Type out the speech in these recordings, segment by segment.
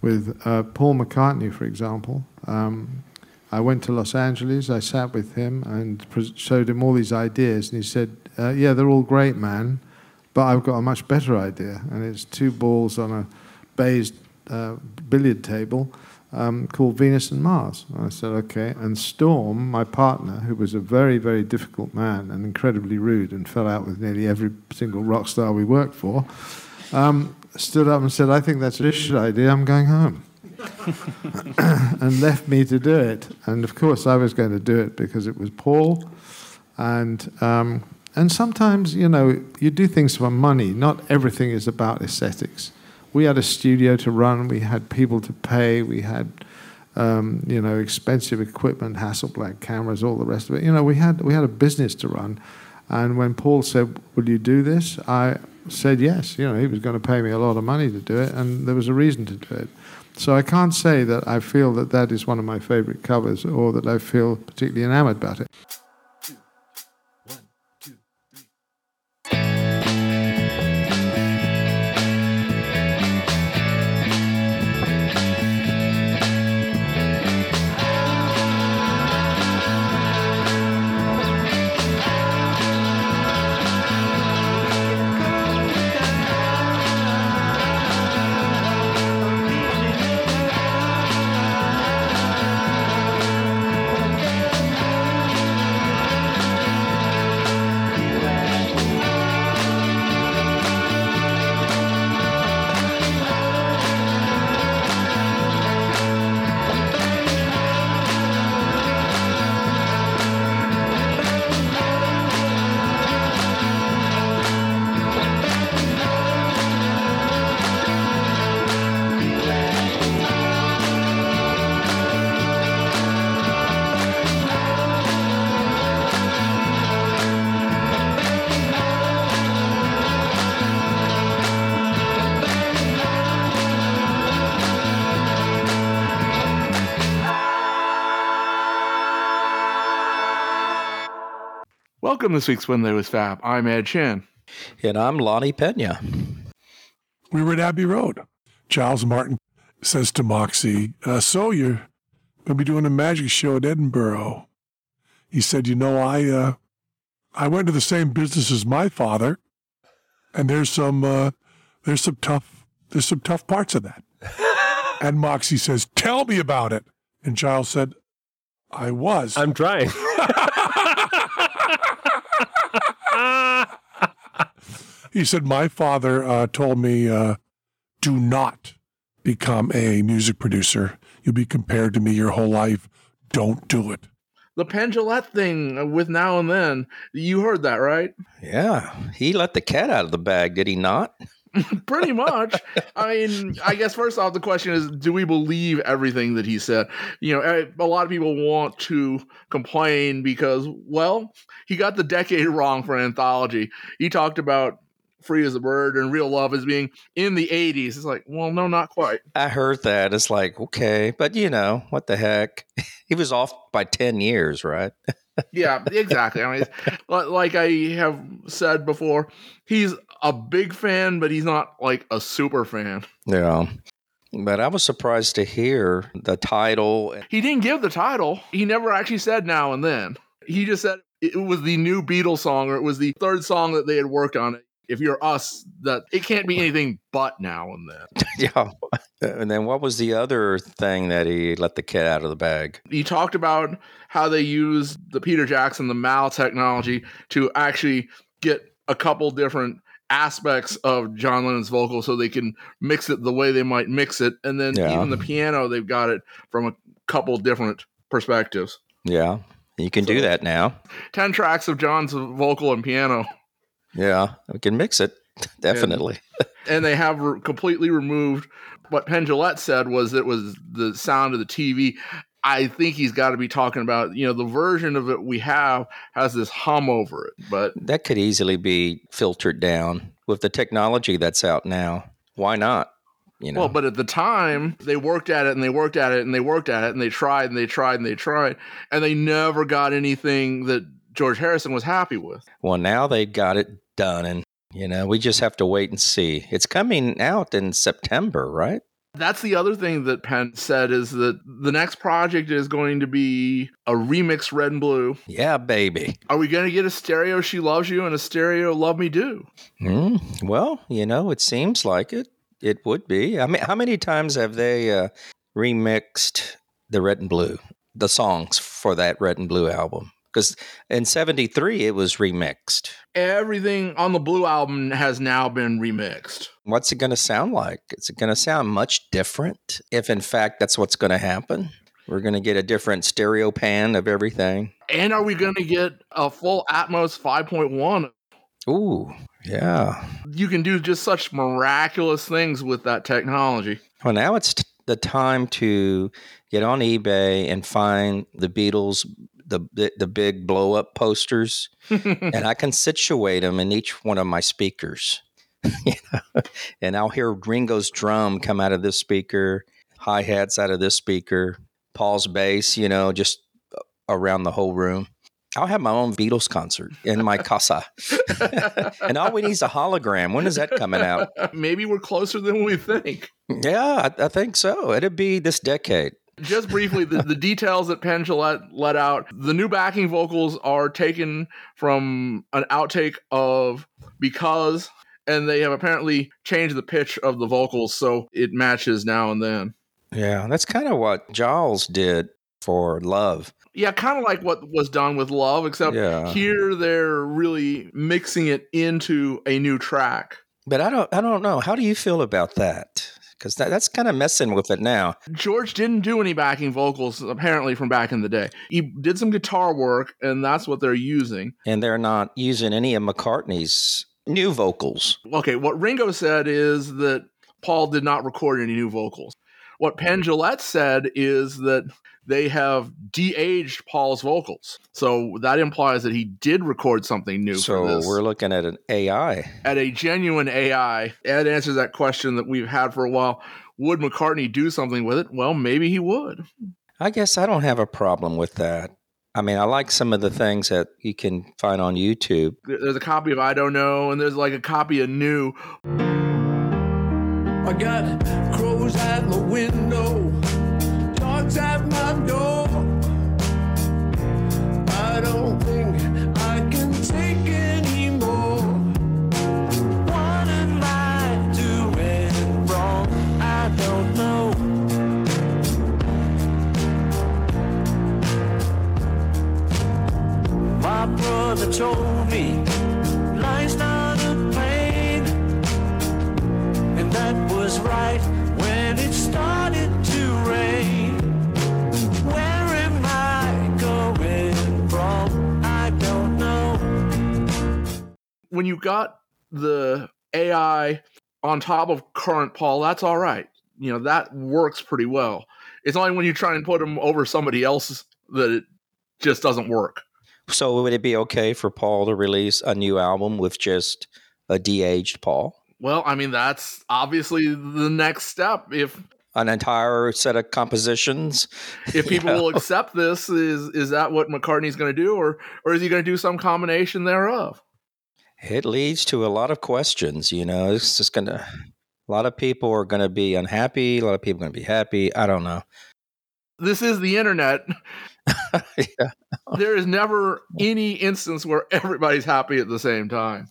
with uh, Paul McCartney, for example. Um, I went to Los Angeles, I sat with him and showed him all these ideas, and he said, uh, Yeah, they're all great, man, but I've got a much better idea, and it's two balls on a based uh, billiard table um, called Venus and Mars. And I said, Okay. And Storm, my partner, who was a very, very difficult man and incredibly rude and fell out with nearly every single rock star we worked for, um, stood up and said, I think that's a shit idea, I'm going home. and left me to do it. And of course, I was going to do it because it was Paul. And, um, and sometimes, you know, you do things for money. Not everything is about aesthetics. We had a studio to run, we had people to pay, we had, um, you know, expensive equipment, Hasselblad cameras, all the rest of it. You know, we had, we had a business to run. And when Paul said, Will you do this? I said yes. You know, he was going to pay me a lot of money to do it, and there was a reason to do it. So I can't say that I feel that that is one of my favorite covers or that I feel particularly enamored about it. Welcome to this week's When There Was Fab. I'm Ed Chin. And I'm Lonnie Pena. We were at Abbey Road. Giles Martin says to Moxie, uh, So you're going to be doing a magic show at Edinburgh. He said, You know, I, uh, I went to the same business as my father, and there's some, uh, there's some tough, there's some tough parts of that. and Moxie says, Tell me about it. And Giles said, I was. I'm trying. he said, My father uh, told me, uh, do not become a music producer. You'll be compared to me your whole life. Don't do it. The Penn Jillette thing with Now and Then, you heard that, right? Yeah. He let the cat out of the bag, did he not? Pretty much. I mean, I guess first off, the question is do we believe everything that he said? You know, eh, a lot of people want to complain because, well, he got the decade wrong for an anthology. He talked about Free as a Bird and Real Love as being in the 80s. It's like, well, no, not quite. I heard that. It's like, okay, but you know, what the heck? he was off by 10 years, right? yeah, exactly. I mean, like I have said before, he's a big fan, but he's not like a super fan. Yeah. But I was surprised to hear the title. He didn't give the title. He never actually said now and then. He just said it was the new Beatles song or it was the third song that they had worked on. If you're us, that it can't be anything but now and then. yeah. And then what was the other thing that he let the cat out of the bag? He talked about how they used the Peter Jackson, the MAL technology to actually get a couple different aspects of John Lennon's vocal so they can mix it the way they might mix it. And then yeah. even the piano, they've got it from a couple different perspectives. Yeah. You can so, do that now. 10 tracks of John's vocal and piano. Yeah. We can mix it. Definitely. And, and they have re- completely removed what Penn Jillette said was it was the sound of the TV. I think he's got to be talking about, you know, the version of it we have has this hum over it, but that could easily be filtered down with the technology that's out now. Why not? You know. Well, but at the time they worked at it and they worked at it and they worked at it and they tried and they tried and they tried and they never got anything that George Harrison was happy with. Well, now they got it done and you know, we just have to wait and see. It's coming out in September, right? That's the other thing that Penn said is that the next project is going to be a remix Red and Blue. Yeah, baby. Are we going to get a stereo She Loves You and a stereo Love Me Do? Mm, well, you know, it seems like it. It would be. I mean, how many times have they uh, remixed the Red and Blue, the songs for that Red and Blue album? Because in 73, it was remixed. Everything on the Blue album has now been remixed. What's it going to sound like? Is it going to sound much different if, in fact, that's what's going to happen? We're going to get a different stereo pan of everything. And are we going to get a full Atmos 5.1? Ooh, yeah. You can do just such miraculous things with that technology. Well, now it's t- the time to get on eBay and find the Beatles the the, the big blow up posters, and I can situate them in each one of my speakers. you know? And I'll hear Ringo's drum come out of this speaker, hi hats out of this speaker, Paul's bass, you know, just uh, around the whole room. I'll have my own Beatles concert in my casa. and all we need is a hologram. When is that coming out? Maybe we're closer than we think. Yeah, I, I think so. It'd be this decade just briefly, the, the details that Penn let, let out the new backing vocals are taken from an outtake of Because, and they have apparently changed the pitch of the vocals so it matches now and then. Yeah, that's kind of what Giles did for Love. Yeah, kind of like what was done with Love, except yeah. here they're really mixing it into a new track. But I don't I don't know. How do you feel about that? Because that, that's kind of messing with it now. George didn't do any backing vocals apparently from back in the day. He did some guitar work, and that's what they're using. And they're not using any of McCartney's new vocals. Okay, what Ringo said is that Paul did not record any new vocals. What mm. Penn Jillette said is that they have de-aged Paul's vocals. So that implies that he did record something new. So we're looking at an AI. At a genuine AI. Ed answers that question that we've had for a while. Would McCartney do something with it? Well, maybe he would. I guess I don't have a problem with that. I mean, I like some of the things that you can find on YouTube. There's a copy of I Don't Know, and there's like a copy of New. I got crows at my window, at my door. I don't think I can take anymore. What am I doing wrong? I don't know. My brother told me life's not a pain, and that was right when it started to rain. When you got the AI on top of current Paul, that's all right. You know, that works pretty well. It's only when you try and put them over somebody else that it just doesn't work. So would it be okay for Paul to release a new album with just a de-aged Paul? Well, I mean, that's obviously the next step. If an entire set of compositions, if people will accept this, is is that what McCartney's going to do, or or is he going to do some combination thereof? It leads to a lot of questions. You know, it's just going to. A lot of people are going to be unhappy. A lot of people are going to be happy. I don't know. This is the internet. yeah. There is never any instance where everybody's happy at the same time.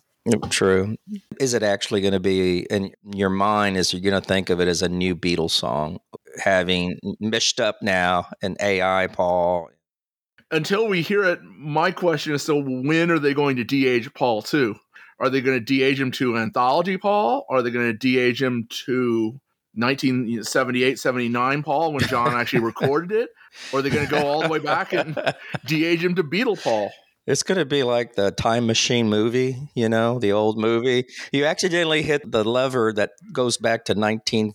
True. Is it actually going to be in your mind? Is you're going to think of it as a new Beatles song, having meshed up now an AI Paul? Until we hear it, my question is still: When are they going to de-age Paul too? Are they going to de-age him to anthology Paul? Are they going to de-age him to 1978, 79 Paul when John actually recorded it? Or are they going to go all the way back and de-age him to Beatle Paul? It's going to be like the Time Machine movie, you know, the old movie. You accidentally hit the lever that goes back to 19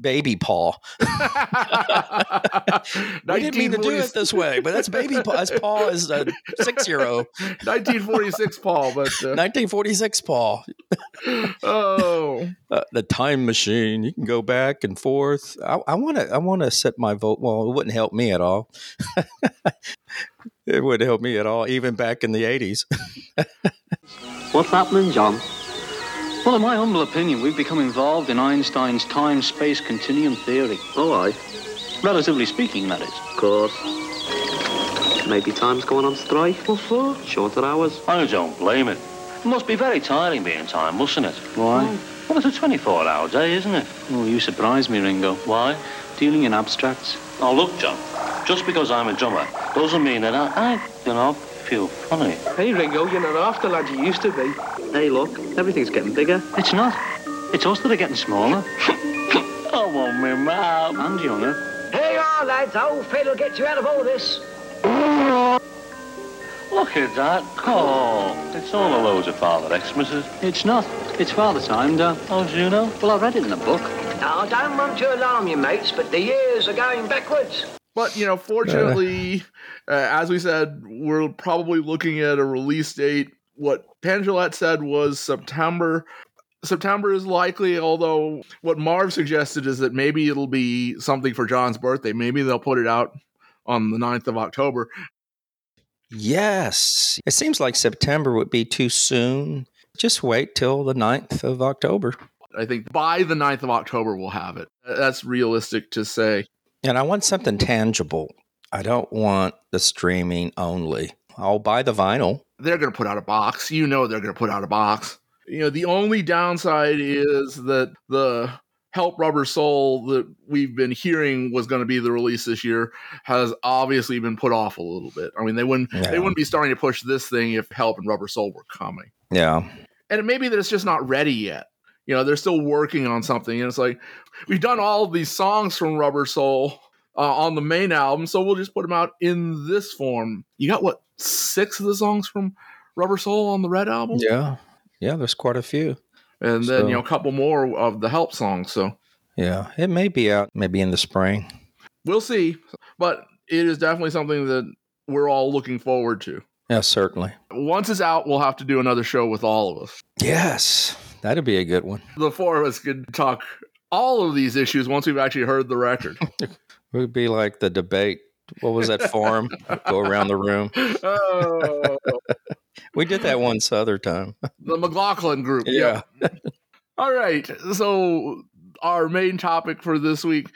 Baby Paul. I didn't mean to do it this way, but that's Baby Paul. That's Paul is a six year old. 1946 Paul, but uh... 1946 Paul. oh, uh, the Time Machine. You can go back and forth. I want to. I want to set my vote. Well, it wouldn't help me at all it wouldn't help me at all, even back in the 80s. What's happening, John? Well, in my humble opinion, we've become involved in Einstein's time-space continuum theory. Oh, aye. Relatively speaking, that is. Of course. Maybe time's going on strike. What for? Shorter hours. I don't blame it. It must be very tiring being time, mustn't it? Why? Well, it's a 24-hour day, isn't it? Oh, you surprise me, Ringo. Why? Dealing in abstracts. Oh, look, John. Just because I'm a drummer doesn't mean that I, I you know, feel funny. Hey, Ringo, you're not half the lad you used to be. Hey, look, everything's getting bigger. It's not. It's us that are getting smaller. I want me mum. and younger. Here you are, lads. Old Phil will get you out of all this. Look at that. Oh, it's all a load of Father Xmas's. It's not. It's Father Time, Dan. Oh, do you know? Well, I read it in a book. Now, I don't want to alarm you, mates, but the years are going backwards. But you know, fortunately, uh, as we said, we're probably looking at a release date. What Penn Jillette said was September. September is likely, although what Marv suggested is that maybe it'll be something for John's birthday. Maybe they'll put it out on the 9th of October. Yes. It seems like September would be too soon. Just wait till the 9th of October. I think by the 9th of October we'll have it. That's realistic to say. And I want something tangible. I don't want the streaming only. I'll buy the vinyl. They're going to put out a box. You know they're going to put out a box. You know, the only downside is that the Help Rubber Soul that we've been hearing was going to be the release this year has obviously been put off a little bit. I mean, they wouldn't Yeah. they wouldn't be starting to push this thing if Help and Rubber Soul were coming. Yeah. And it may be that it's just not ready yet. You know, they're still working on something, and it's like we've done all these songs from Rubber Soul uh, on the main album, so we'll just put them out in this form. You got what six of the songs from Rubber Soul on the Red album, Yeah. Yeah, there's quite a few. and then So- you know a couple more of the Help songs. So Yeah. It may be out maybe in the spring. we'll see, but it is definitely something that we're all looking forward to. Yeah, certainly. Once it's out, we'll have to do another show with all of us. Yes. That'd be a good one. The four of us could talk all of these issues once we've actually heard the record. It would be like the debate. What was that forum? Go around the room. oh, We did that once other time. the McLaughlin group. Yeah. Yep. All right. So, our main topic for this week,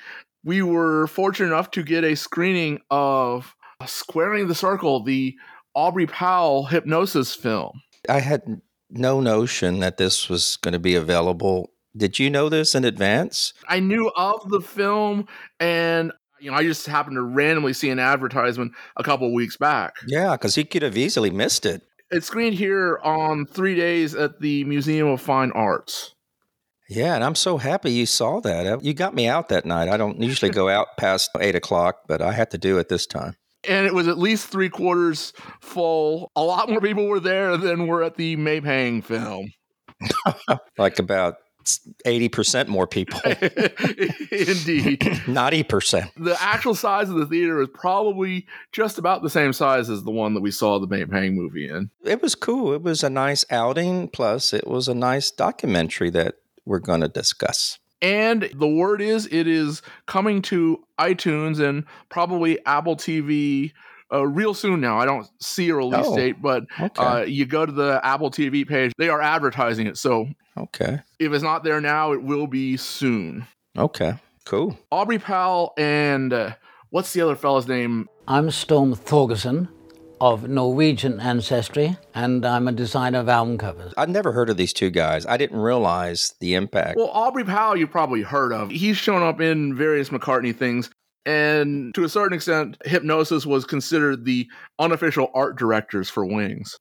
we were fortunate enough to get a screening of Squaring the Circle, the Aubrey Powell Hipgnosis film. I had no notion that this was going to be available. Did you know this in advance? I knew of the film and you know, I just happened to randomly see an advertisement a couple weeks back. Yeah, because he could have easily missed it. It's screened here on three days at the Museum of Fine Arts. Yeah, and I'm so happy you saw that. Uh, you got me out that night. I don't usually go out past eight o'clock, but I had to do it this time. And it was at least three quarters full. A lot more people were there than were at the May Pang film. Like about 80% more people, Indeed. 90%. The actual size of the theater is probably just about the same size as the one that we saw the May Pang movie in. It was cool. It was a nice outing. Plus, it was a nice documentary that we're going to discuss. And the word is it is coming to iTunes and probably Apple TV uh, real soon now. I don't see a release Oh, date, but Okay. uh, you go to the Apple TV page, they are advertising it. So okay. if it's not there now, it will be soon. Okay. Cool. Aubrey Powell and uh, what's the other fella's name? I'm Storm Thorgerson of Norwegian ancestry, and I'm a designer of album covers. I'd never heard of these two guys. I didn't realize the impact. Well, Aubrey Powell, you've probably heard of. He's shown up in various McCartney things. And to a certain extent, Hipgnosis was considered the unofficial art directors for Wings.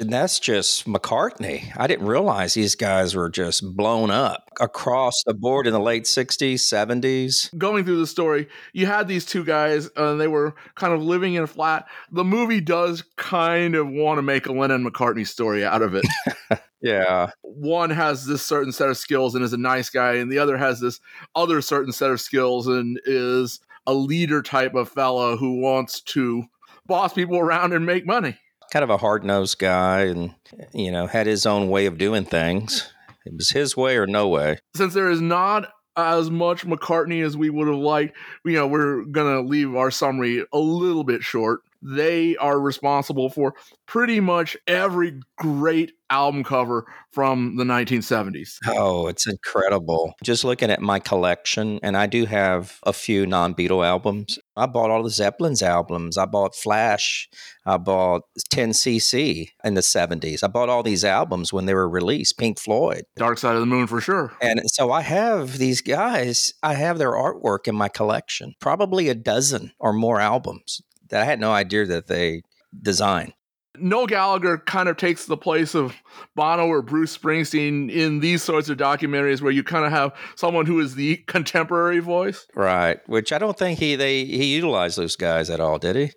And that's just McCartney. I didn't realize these guys were just blown up across the board in the late 60s, 70s. Going through the story, you had these two guys, uh, and they were kind of living in a flat. The movie does kind of want to make a Lennon McCartney story out of it. Yeah. one has this certain set of skills and is a nice guy, and the other has this other certain set of skills and is a leader type of fella who wants to boss people around and make money. Kind of a hard nosed guy and, you know, had his own way of doing things. It was his way or no way. Since there is not as much McCartney as we would have liked, you know, we're gonna leave our summary a little bit short. they are responsible for pretty much every great album cover from the 1970s. Oh, it's incredible. Just looking at my collection, and I do have a few non Beatle albums. I bought all the Zeppelin's albums. I bought Flash. I bought 10cc in the 70s. I bought all these albums when they were released, Pink Floyd. Dark Side of the Moon for sure. And so I have these guys, I have their artwork in my collection, probably a dozen or more albums that I had no idea that they designed. Noel Gallagher kind of takes the place of Bono or Bruce Springsteen in these sorts of documentaries where you kind of have someone who is the contemporary voice. Right, which I don't think he they he utilized those guys at all, did he?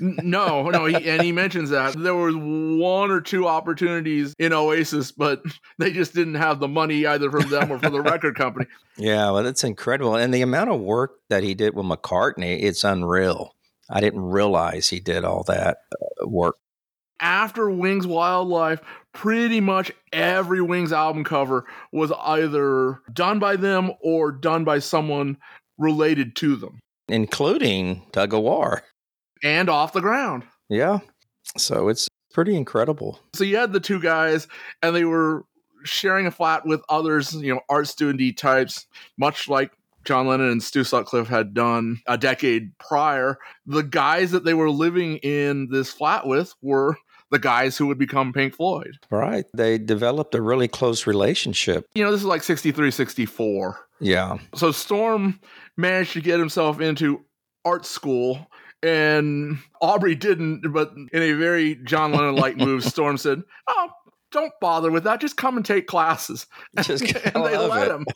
no, no, he, and he mentions that there was one or two opportunities in Oasis, but they just didn't have the money either from them or from the record company. Yeah, well, that's incredible, and the amount of work that he did with McCartney, it's unreal. I didn't realize he did all that uh, work after Wings Wildlife, pretty much every Wings album cover was either done by them or done by someone related to them, including Tug of War and Off the Ground. Yeah. So it's pretty incredible. So you had the two guys, and they were sharing a flat with others, you know, art student types, much like John Lennon and Stu Sutcliffe had done a decade prior. The guys that they were living in this flat with were the guys who would become Pink Floyd. Right. They developed a really close relationship. You know, this is like 63, 64. Yeah. So Storm managed to get himself into art school and Aubrey didn't, but in a very John Lennon like move, Storm said, Oh, don't bother with that. Just come and take classes. Just, and they let it. him.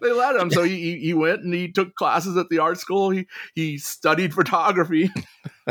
they let him. So he, he went and he took classes at the art school. He he studied photography.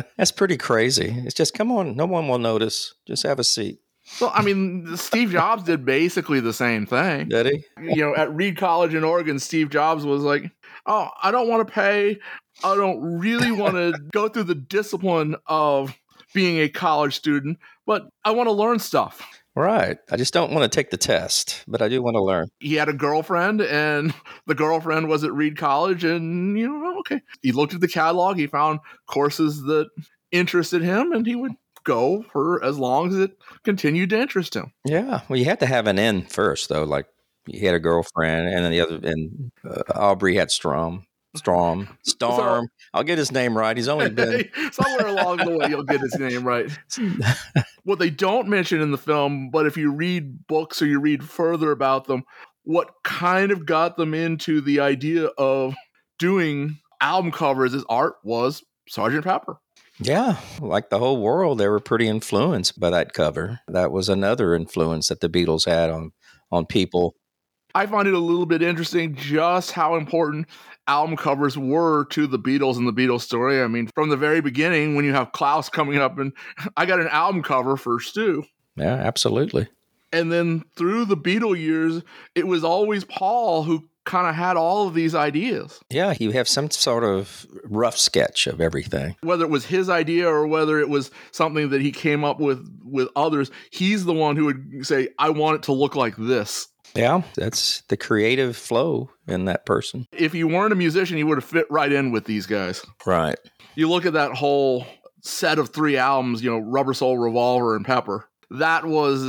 That's pretty crazy. It's just come on, no one will notice. Just have a seat. Well, I mean, Steve Jobs did basically the same thing. Did he? You know, at Reed College in Oregon, Steve Jobs was like, "Oh, I don't want to pay. I don't really want to go through the discipline of being a college student, but I want to learn stuff." Right. I just don't want to take the test, but I do want to learn. He had a girlfriend, and the girlfriend was at Reed College, and you know, okay. He looked at the catalog, he found courses that interested him, and he would go for as long as it continued to interest him. Yeah. Well, you had to have an end first, though. Like he had a girlfriend, and then the other, and uh, Aubrey had Strom. Storm. Storm. I'll get his name right. He's only been somewhere along the way. You'll get his name right. what they don't mention in the film, but if you read books or you read further about them, what kind of got them into the idea of doing album covers as art was Sergeant Pepper. Yeah, like the whole world, they were pretty influenced by that cover. That was another influence that the Beatles had on on people. I find it a little bit interesting just how important album covers were to the Beatles and the Beatles story. I mean, from the very beginning, when you have Klaus coming up and I got an album cover for Stu. Yeah, absolutely. And then through the Beatle years, it was always Paul who kind of had all of these ideas. Yeah, you have some sort of rough sketch of everything. Whether it was his idea or whether it was something that he came up with with others, he's the one who would say, "I want it to look like this." Yeah, that's the creative flow in that person. If you weren't a musician, you would have fit right in with these guys. Right. You look at that whole set of three albums, you know, Rubber Soul, Revolver, and Pepper. That was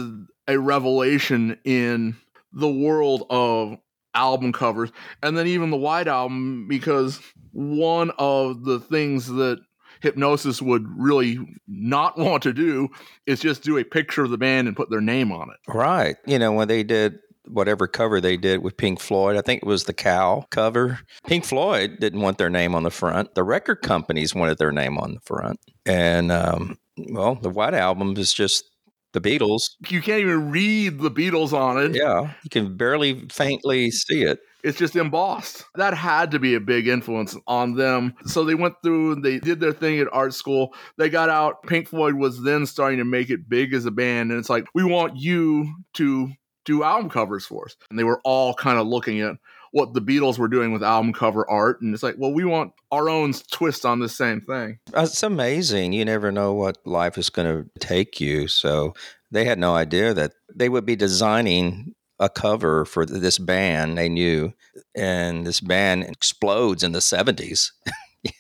a revelation in the world of album covers. And then even the White Album, because one of the things that Hipgnosis would really not want to do is just do a picture of the band and put their name on it. Right. You know, when they did whatever cover they did with Pink Floyd. I think it was the cow cover. Pink Floyd didn't want their name on the front. The record companies wanted their name on the front. And um, well, the White Album is just the Beatles. You can't even read the Beatles on it. Yeah, you can barely faintly see it. It's just embossed. That had to be a big influence on them. So they went through and they did their thing at art school. They got out. Pink Floyd was then starting to make it big as a band. And it's like, we want you to do album covers for us. And they were all kind of looking at what the Beatles were doing with album cover art. And it's like, well, we want our own twist on the same thing. Uh, it's amazing. You never know what life is going to take you. So they had no idea that they would be designing a cover for this band they knew. And this band explodes in the 70s.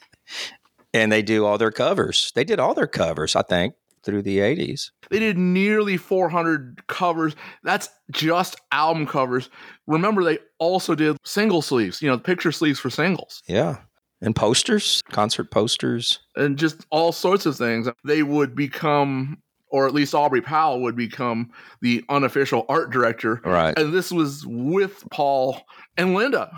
And they do all their covers. They did all their covers, I think, through the 80s. They did nearly 400 covers. That's just album covers. Remember, they also did single sleeves, you know, picture sleeves for singles. Yeah. And posters, concert posters. And just all sorts of things. They would become, or at least Aubrey Powell would become the unofficial art director. Right. And this was with Paul and Linda.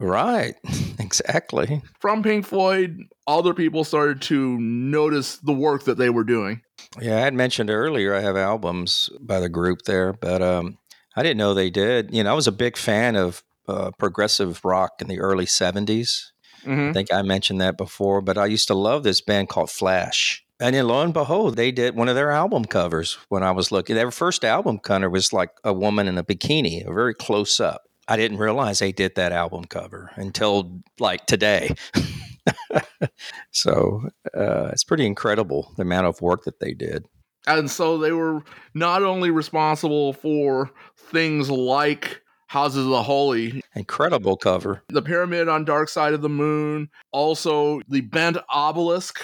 Right. exactly. From Pink Floyd, other people started to notice the work that they were doing. Yeah, I had mentioned earlier I have albums by the group there, but um, I didn't know they did. You know, I was a big fan of uh, progressive rock in the early 70s. Mhm. I think I mentioned that before, but I used to love this band called Flash. And then lo and behold, they did one of their album covers when I was looking. Their first album cover was like a woman in a bikini, a very close up. I didn't realize they did that album cover until like today. so uh, it's pretty incredible the amount of work that they did. And so they were not only responsible for things like Houses of the Holy, Incredible cover. the Pyramid on Dark Side of the Moon, also the Bent Obelisk.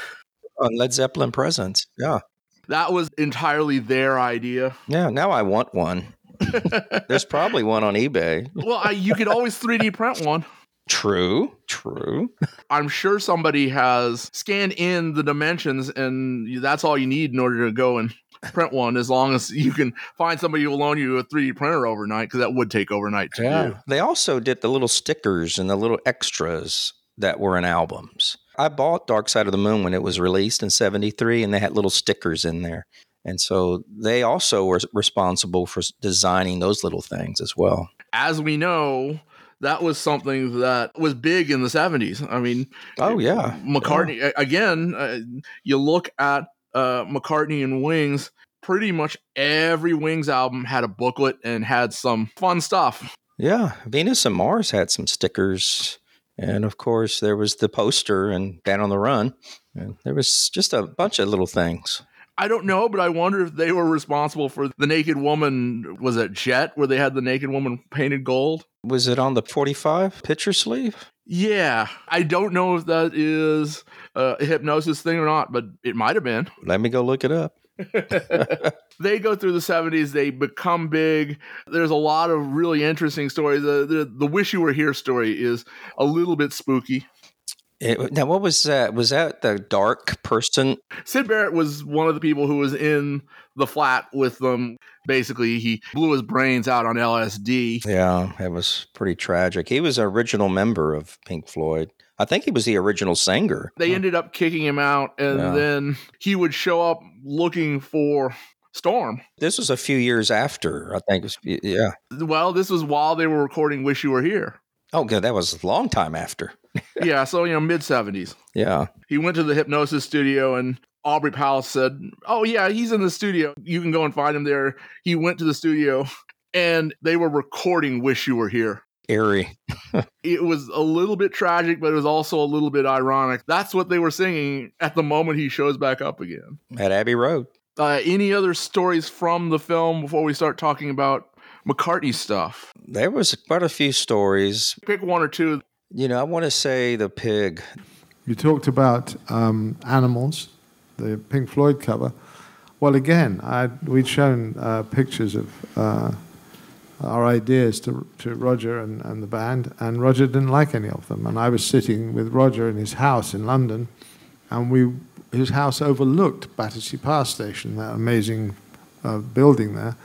On Led Zeppelin Presence. Yeah. That was entirely their idea. Yeah. Now I want one. There's probably one on eBay. Well, I, you could always 3D print one. True. True. I'm sure somebody has scanned in the dimensions, and that's all you need in order to go and print one. As long as you can find somebody who will loan you a 3D printer overnight, because that would take overnight to do. They also did the little stickers and the little extras that were in albums. I bought Dark Side of the Moon when it was released in 73, and they had little stickers in there. And so they also were responsible for designing those little things as well. As we know, that was something that was big in the 70s. I mean, Oh, yeah. McCartney a- again. Uh, you look at uh, McCartney and Wings. Pretty much every Wings album had a booklet and had some fun stuff. Yeah. Venus and Mars had some stickers. And of course, there was the poster and Down on the Run. And there was just a bunch of little things. I don't know, but I wonder if they were responsible for the Naked Woman. Was it Jet where they had the Naked Woman painted gold? Was it on the 45 picture sleeve? Yeah, I don't know if that is a Hipgnosis thing or not, but it might have been. Let me go look it up. they go through the 70s they become big there's a lot of really interesting stories the, the, the wish you were here story is a little bit spooky It, now, what was that? Was that the dark person? Syd Barrett was one of the people who was in the flat with them basically he blew his brains out on lsd Yeah, it was pretty tragic. He was an original member of Pink Floyd. I think he was the original singer. they ended up kicking him out and Yeah. then he would show up looking for storm This was a few years after, I think. Was, yeah. well this was while they were recording wish you were here Oh, good. That was a long time after. yeah so you know mid 70s Yeah. he went to the Hipgnosis studio and Aubrey Powell said, Oh, yeah, he's in the studio. You can go and find him there. He went to the studio and they were recording Wish You Were Here. Eerie. It was a little bit tragic, but it was also a little bit ironic. That's what they were singing at the moment he shows back up again. At Abbey Road. Uh, any other stories from the film before we start talking about McCartney stuff? There was quite a few stories. Pick one or two. You know, I want to say the pig. You talked about um, animals, the Pink Floyd cover. Well, again, i we'd shown uh, pictures of uh, our ideas to, to Roger and, and the band, and Roger didn't like any of them. And I was sitting with Roger in his house in London, and we his house overlooked Battersea Power Station, that amazing uh, building there,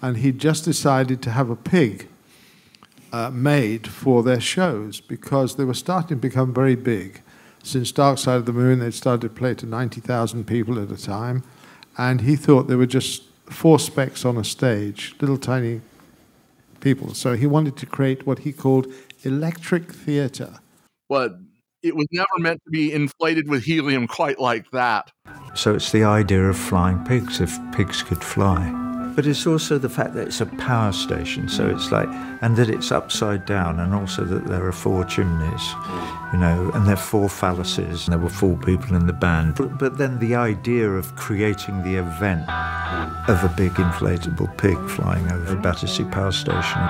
and he just decided to have a pig uh, made for their shows because they were starting to become very big. Since Dark Side of the Moon, they'd started to play to 90,000 people at a time, and he thought they were just four specks on a stage, little tiny people. So he wanted to create what he called electric theatre. But it was never meant to be inflated with helium quite like that. So it's the idea of flying pigs, if pigs could fly. But it's also the fact that it's a power station, so it's like, and that it's upside down, and also that there are four chimneys, you know, and there are four phalluses, and there were four people in the band. But, but then the idea of creating the event of a big inflatable pig flying over Battersea Power Station.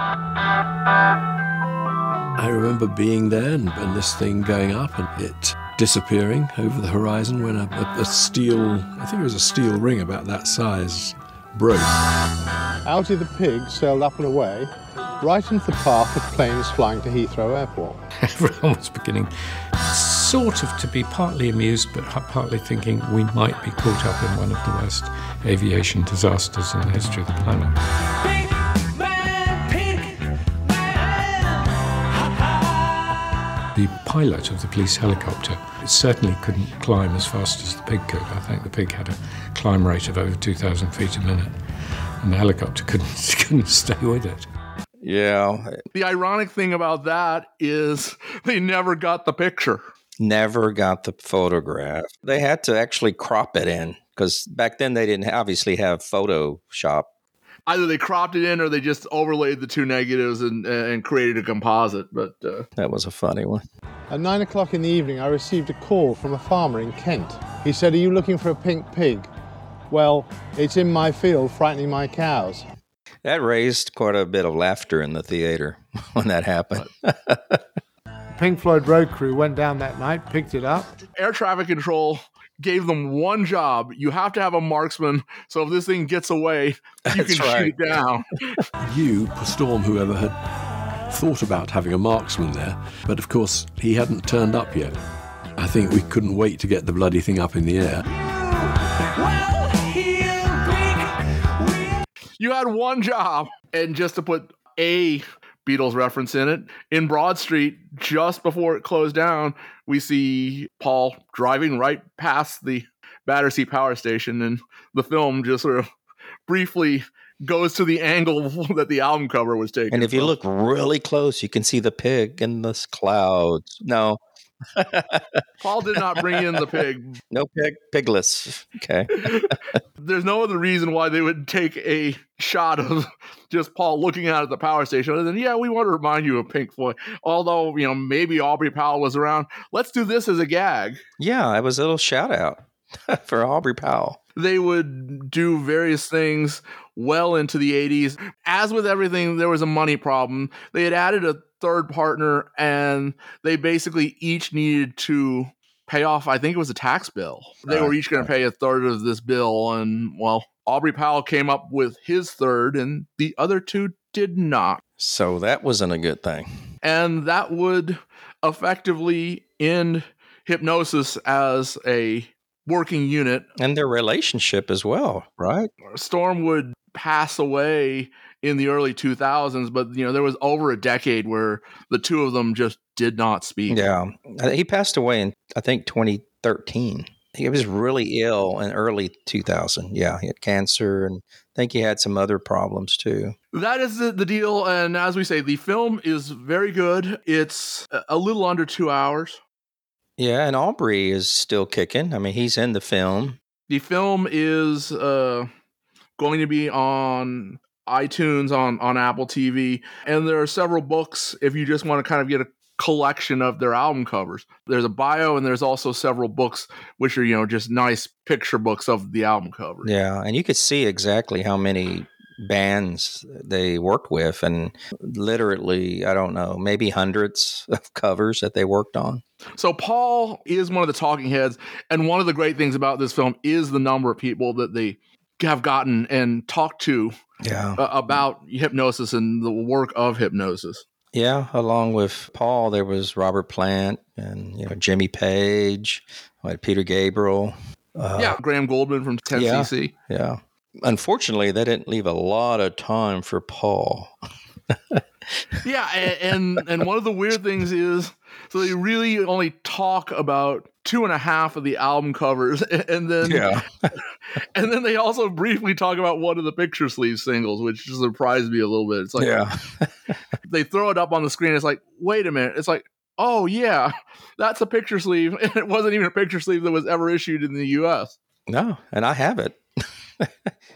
I remember being there and, and this thing going up, and it disappearing over the horizon when a, a, a steel, I think it was a steel ring about that size, broke. Algy the pig sailed up and away, right into the path of planes flying to Heathrow Airport. Everyone was beginning sort of to be partly amused, but partly thinking we might be caught up in one of the worst aviation disasters in the history of the planet. The pilot of the police helicopter certainly couldn't climb as fast as the pig could. I think the pig had a climb rate of over 2,000 feet a minute, and the helicopter couldn't, couldn't stay with it. Yeah. The ironic thing about that is they never got the picture. Never got the photograph. They had to actually crop it in because back then they didn't obviously have Photoshop. Either they cropped it in or they just overlaid the two negatives and, and created a composite. But uh, that was a funny one. At nine o'clock in the evening, I received a call from a farmer in Kent. He said, Are you looking for a pink pig? Well, it's in my field frightening my cows. That raised quite a bit of laughter in the theater when that happened. Pink Floyd road crew went down that night, picked it up. Air traffic control gave them one job. You have to have a marksman, so if this thing gets away, you That's can right. shoot it down. You, Storm, whoever had thought about having a marksman there, but of course he hadn't turned up yet. I think we couldn't wait to get the bloody thing up in the air. you had one job, and just to put a Beatles reference in it, in Broad Street, just before it closed down, we see Paul driving right past the Battersea Power Station, and the film just sort of briefly goes to the angle that the album cover was taken. And if you look really close, you can see the pig in the clouds. No, Paul did not bring in the pig. no pig, pigless. Okay. There's no other reason why they would take a shot of just Paul looking out at the power station other than, yeah, we want to remind you of Pink Floyd. Although, you know, maybe Aubrey Powell was around. Let's do this as a gag. Yeah, it was a little shout out for Aubrey Powell. They would do various things well into the 80s. As with everything, there was a money problem. They had added a third partner and they basically each needed to pay off, I think it was a tax bill. They were each going to pay a third of this bill. And well, Aubrey Powell came up with his third and the other two did not. So that wasn't a good thing. And that would effectively end Hipgnosis as a working unit And their relationship as well, right? Storm would pass away in the early 2000s, but you know there was over a decade where the two of them just did not speak. Yeah. He passed away in, I think, 2013. He was really ill in early 2000. Yeah. He had cancer and I think he had some other problems too. That is the, the deal, and as we say, the film is very good. It's a- a little under two hours. Yeah. And Aubrey is still kicking. I mean, he's in the film. The film is uh, going to be on iTunes, on on Apple TV, and there are several books if you just want to kind of get a collection of their album covers. There's a bio, and there's also several books which are you know just nice picture books of the album covers. Yeah. And you could see exactly how many bands they worked with and literally, I don't know, maybe hundreds of covers that they worked on. So Paul is one of the talking heads, and one of the great things about this film is the number of people that they have gotten and talked to Yeah. uh, about Hipgnosis and the work of Hipgnosis. Yeah, along with Paul, there was Robert Plant and you know Jimmy Page, Peter Gabriel. Uh, yeah, Graham Gouldman from 10cc. yeah. Unfortunately, they didn't leave a lot of time for Paul. Yeah, a- and and one of the weird things is so they really only talk about two and a half of the album covers, and then Yeah. and then they also briefly talk about one of the picture sleeve singles, which surprised me a little bit. It's like Yeah. they throw it up on the screen. It's like, wait a minute. It's like, oh yeah, that's a picture sleeve. And it wasn't even a picture sleeve that was ever issued in the U.S. No, and I have it.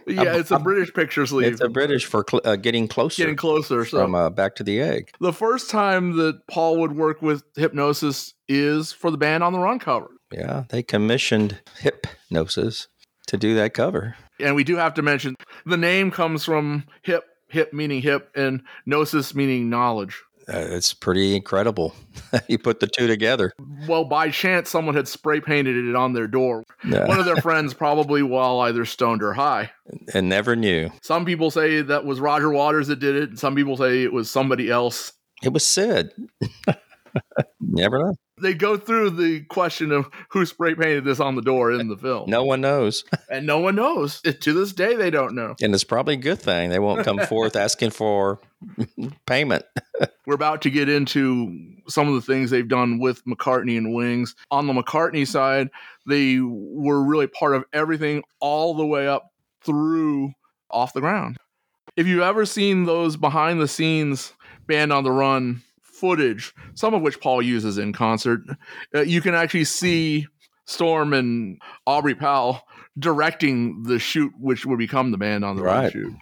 Yeah, it's a British picture sleeve. It's a British for cl- uh, getting closer. Getting closer. So from uh, Back to the Egg. the first time that Paul would work with Hipgnosis is for the band on the run cover. Yeah, they commissioned Hipgnosis to do that cover. And we do have to mention the name comes from hip, hip meaning hip, and gnosis meaning knowledge. Uh, it's pretty incredible. you put the two together. Well, by chance, someone had spray painted it on their door. Yeah. One of their friends, probably while either stoned or high. And never knew. Some people say that was Roger Waters that did it. and Some people say it was somebody else. It was Syd. never know. They go through the question of who spray painted this on the door in the film. No one knows. And no one knows. To this day, they don't know. And it's probably a good thing. They won't come forth asking for payment. We're about to get into some of the things they've done with McCartney and Wings. On the McCartney side, they were really part of everything all the way up through off the ground. If you've ever seen those behind the scenes band on the run footage, some of which Paul uses in concert, uh, you can actually see Storm and Aubrey Powell directing the shoot, which would become the band on the run Right. shoot.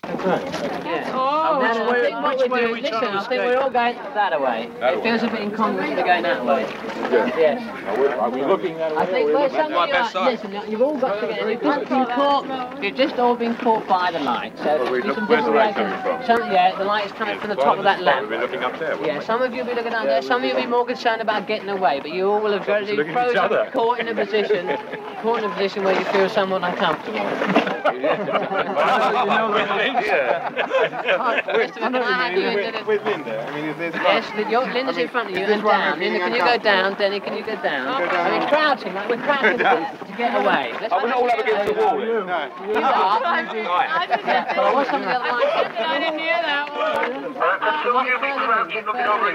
Oh, Then I think what we're doing, listen, I think we're all going that way. It feels a bit incongruous to be going that way. Yes. Are we looking that I think well, some of you are, listen, you've all got to get, you've just been caught, you've just all been caught by the light. So we do look- some where's the light different coming reactions. Some, yeah, the light is coming from the top of that lamp. We're looking up there. Yeah, some of you will be looking down there, some of you will be more concerned about getting away, but you all will have got to be Looking at each frozen, caught in a position, caught in a position where you feel somewhat uncomfortable. Can I have you into the- With Linda. I mean, is this Yes, Lin- your, Linda's in front of you and down. Linda, can you go down? Denny, can you go down? I mean, crouching, like we're crouching to, to get away. Let's oh, Are we not all up against the wall? then? You are. Yeah, but I want some of the other lights. I didn't hear that one.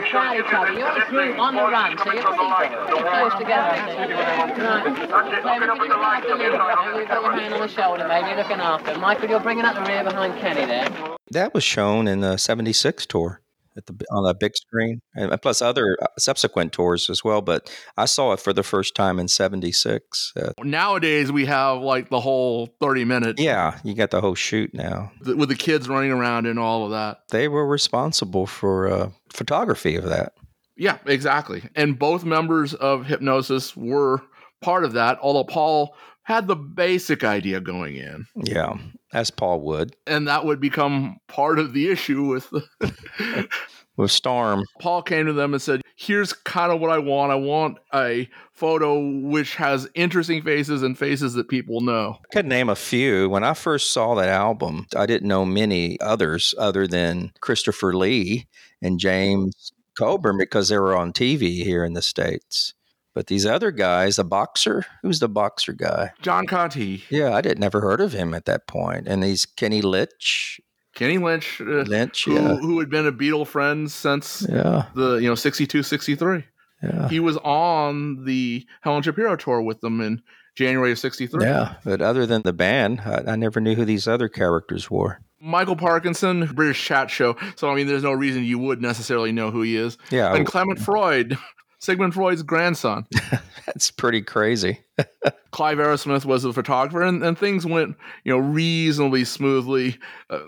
Crowd each other. You're a group on the run, so you're pretty, pretty close together, I think. Right. Flavor, can you look after Linda? You've got your hand on the shoulder, maybe looking after. Michael, you're bringing up the rear behind Kenny there. That was shown in the 76 tour at the on the big screen, and plus other uh, subsequent tours as well. But I saw it for the first time in 76. Uh, Nowadays, we have like the whole 30 minute yeah, you got the whole shoot now. th- with the kids running around and all of that. They were responsible for uh, photography of that. Yeah, exactly. And both members of Hipgnosis were part of that, although Paul had the basic idea going in. Yeah, as Paul would And that would become part of the issue with the with Storm. Paul came to them and said, Here's kind of what I want. I want a photo which has interesting faces and faces that people know. I could name a few. When I first saw that album, I didn't know many others other than Christopher Lee and James Coburn because they were on TV here in the States. But these other guys, the boxer, who's the boxer guy? John Conteh, Yeah, I did never heard of him at that point. And these Kenny Litch, Kenny Lynch, uh, Lynch, who, yeah, who had been a Beatle friend since yeah, the you know 62 63 yeah, he was on the helen shapiro tour with them in january of 63 yeah. But other than the band, I, I never knew who these other characters were. michael parkinson british chat show so i mean there's no reason you would necessarily know who he is Yeah, and clement freud sigmund freud's grandson that's pretty crazy. clive Arrowsmith was a photographer and, and things went you know reasonably smoothly uh,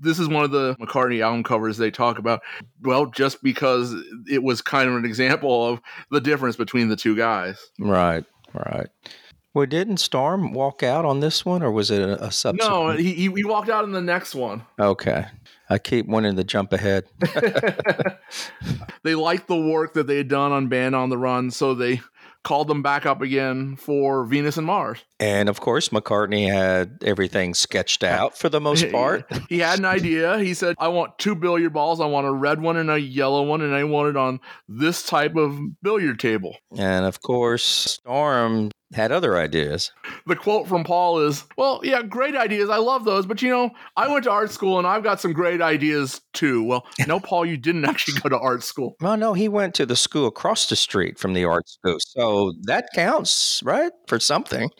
this is one of the McCartney album covers they talk about. Well, just because it was kind of an example of the difference between the two guys. Right, right. Well, didn't Storm walk out on this one, or was it a, a subsequent? No, he, he he walked out in the next one. Okay. I keep wanting to jump ahead. they liked the work that they had done on Band on the Run, so they called them back up again for Venus and Mars. And of course, McCartney had everything sketched out for the most part. he had an idea. He said, I want two billiard balls. I want a red one and a yellow one, and I want it on this type of billiard table. And of course, Storm had other ideas. The quote from Paul is, Well, yeah, great ideas. I love those. But you know, I went to art school and I've got some great ideas too. Well, no, Paul, you didn't actually go to art school. Well, no, he went to the school across the street from the art school. So that counts, right? For something.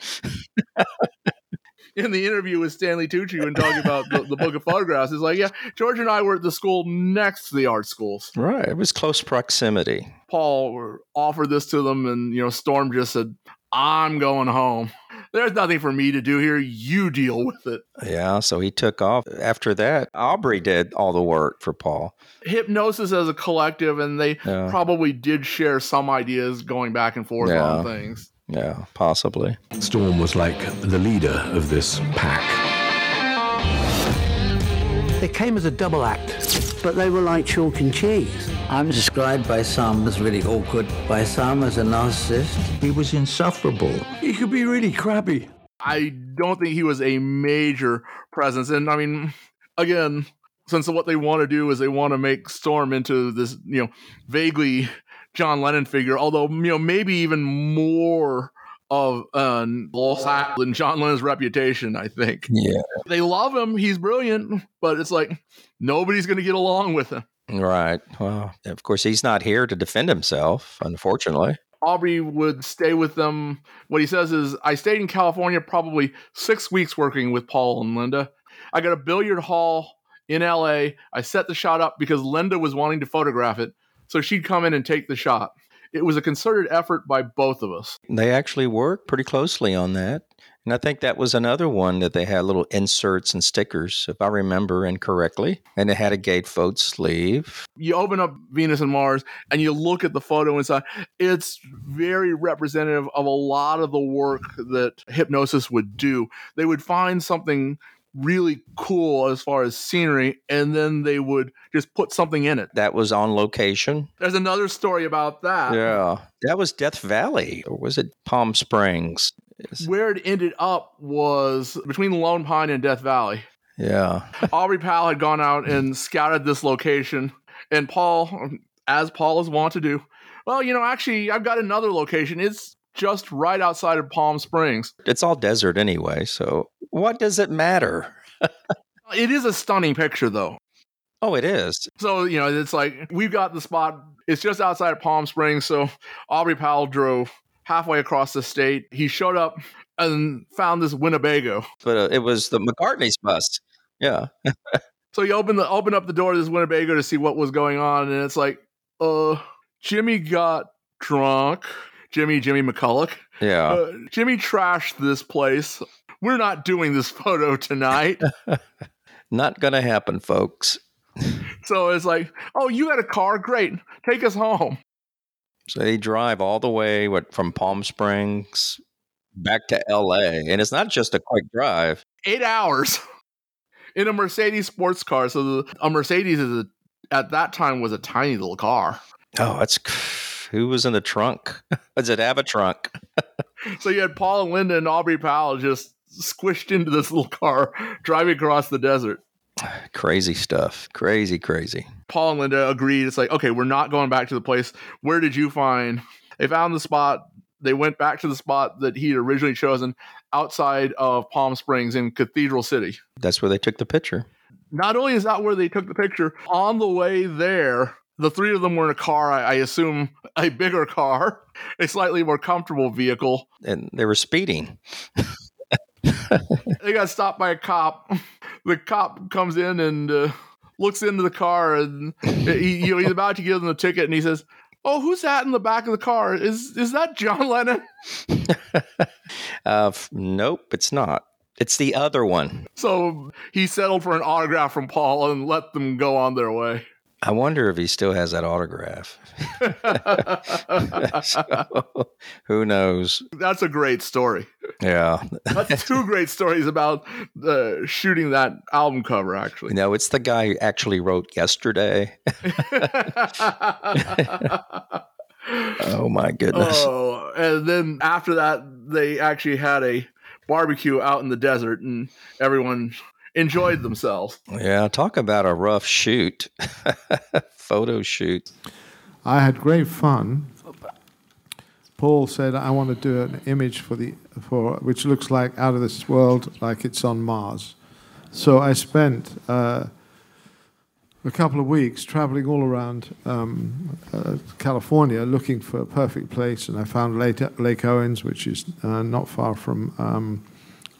in the interview with Stanley Tucci when talking about the, the book of photographs, it's like, yeah, George and I were at the school next to the art schools. Right. It was close proximity. Paul offered this to them, and you know, Storm just said, "I'm going home. There's nothing for me to do here. You deal with it." Yeah. So he took off. After that, Aubrey did all the work for Paul. Hipgnosis as a collective, and they Yeah. probably did share some ideas going back and forth Yeah. on things. Yeah, possibly. Storm was like the leader of this pack. They came as a double act, but they were like chalk and cheese. I'm described by some as really awkward, by some as a narcissist. He was insufferable. He could be really crabby. I don't think he was a major presence. And I mean, again, since what they want to do is they want to make Storm into this, you know, vaguely John Lennon figure, although, you know, maybe even more of an uh, than John Lennon's reputation, I think. Yeah. They love him. He's brilliant, but it's like nobody's going to get along with him. Right. Well, of course, he's not here to defend himself, unfortunately. Aubrey would stay with them. What he says is, I stayed in California probably six weeks working with Paul and Linda. I got a billiard hall in LA. I set the shot up because Linda was wanting to photograph it. So she'd come in and take the shot. It was a concerted effort by both of us. They actually worked pretty closely on that. And I think that was another one that they had little inserts and stickers, if I remember incorrectly. And it had a gatefold sleeve. You open up Venus and Mars and you look at the photo inside. It's very representative of a lot of the work that Hipgnosis would do. They would find something really cool as far as scenery, and then they would just put something in it. That was on location. There's another story about that. Yeah. That was Death Valley, or was it Palm Springs? Where it ended up was between Lone Pine and Death Valley. Yeah. Aubrey Powell had gone out and scouted this location, and Paul, as Paul is wont to do, well, you know, actually, I've got another location. It's just right outside of Palm Springs. It's all desert anyway, so what does it matter? it is a stunning picture, though. Oh, it is. So, you know, it's like we've got the spot, it's just outside of Palm Springs. So, Aubrey Powell drove halfway across the state. He showed up and found this Winnebago. But uh, it was the McCartney's bus. Yeah. so, he opened, the, opened up the door to this Winnebago to see what was going on. And it's like, uh, Jimmy got drunk. Jimmy, Jimmy McCulloch. Yeah. Uh, Jimmy trashed this place. We're not doing this photo tonight. not going to happen, folks. so it's like, oh, you got a car? Great. Take us home. So they drive all the way what, from Palm Springs back to LA. And it's not just a quick drive. Eight hours in a Mercedes sports car. So the, a Mercedes is a, at that time was a tiny little car. Oh, that's who was in the trunk? Does it have a trunk? so you had Paul and Linda and Aubrey Powell just squished into this little car driving across the desert. Crazy stuff. Crazy, crazy. Paul and Linda agreed. It's like, okay, we're not going back to the place. Where did you find? They found the spot. They went back to the spot that he had originally chosen outside of Palm Springs in Cathedral City. That's where they took the picture. Not only is that where they took the picture, on the way there, the three of them were in a car, I, I, assume a bigger car, a slightly more comfortable vehicle. And they were speeding. they got stopped by a cop. The cop comes in and uh, looks into the car, and he, you know, he's about to give them the ticket, and he says, "Oh, who's that in the back of the car? Is is that John Lennon?" uh, nope, it's not. It's the other one. So he settled for an autograph from Paul and let them go on their way. I wonder if he still has that autograph. so, who knows? That's a great story. Yeah. That's two great stories about uh, shooting that album cover, actually. No, it's the guy who actually wrote Yesterday. oh, my goodness. Oh, and then after that, they actually had a barbecue out in the desert, and everyone enjoyed themselves. Yeah, talk about a rough shoot, photo shoot. I had great fun. Paul said, "I want to do an image for the for which looks like out of this world, like it's on Mars." So I spent uh, a couple of weeks traveling all around um, uh, California looking for a perfect place, and I found Lake, Lake Owens, which is uh, not far from um,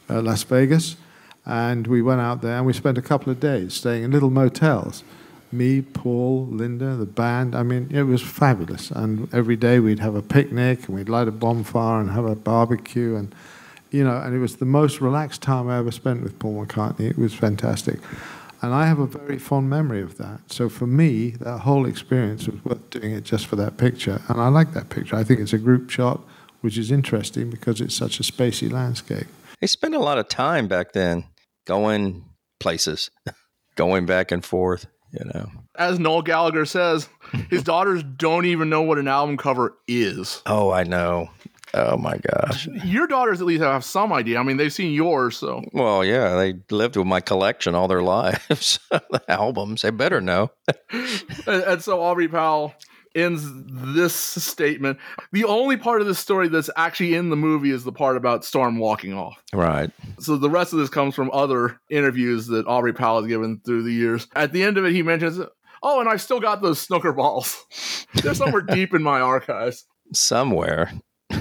uh, Las Vegas. And we went out there and we spent a couple of days staying in little motels. Me, Paul, Linda, the band. I mean, it was fabulous. And every day we'd have a picnic and we'd light a bonfire and have a barbecue. And, you know, and it was the most relaxed time I ever spent with Paul McCartney. It was fantastic. And I have a very fond memory of that. So for me, that whole experience was worth doing it just for that picture. And I like that picture. I think it's a group shot, which is interesting because it's such a spacey landscape. They spent a lot of time back then going places, going back and forth. You know. As Noel Gallagher says, his daughters don't even know what an album cover is. Oh, I know. Oh my gosh. Your daughters at least have some idea. I mean, they've seen yours, so Well, yeah, they lived with my collection all their lives. the albums, they better know. and, and so Aubrey Powell ends this statement. The only part of this story that's actually in the movie is the part about Storm walking off. Right. So the rest of this comes from other interviews that Aubrey Powell has given through the years. At the end of it, he mentions, "Oh, and I've still got those snooker balls. They're somewhere deep in my archives." Somewhere.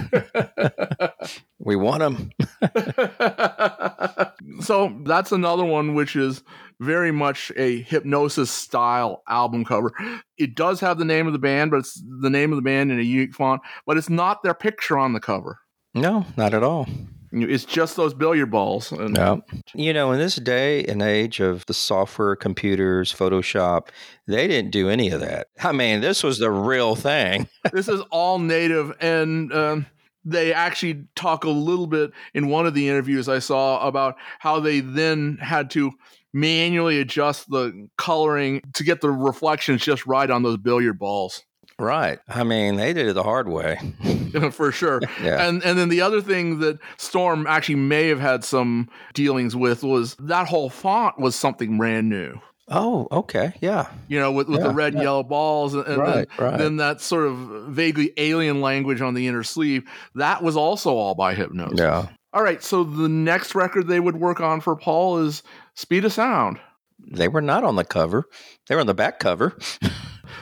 we want them. so that's another one which is very much a Hipgnosis style album cover. It does have the name of the band, but it's the name of the band in a unique font, but it's not their picture on the cover. No, not at all. It's just those billiard balls. And No. You know, in this day and age of the software, computers, Photoshop, they didn't do any of that. I mean, this was the real thing. this is all native and um, they actually talk a little bit in one of the interviews i saw about how they then had to manually adjust the coloring to get the reflections just right on those billiard balls Right. I mean, they did it the hard way. for sure Yeah. and and then the other thing that storm actually may have had some dealings with was that whole font was something brand new Oh, okay. Yeah. you know, with, with the Yeah, red and yellow balls, and, and Right, then, right. then that sort of vaguely alien language on the inner sleeve. That was also all by Hipgnosis. Yeah. All right, so the next record they would work on for Paul is Speed of Sound. They were not on the cover. They were on the back cover.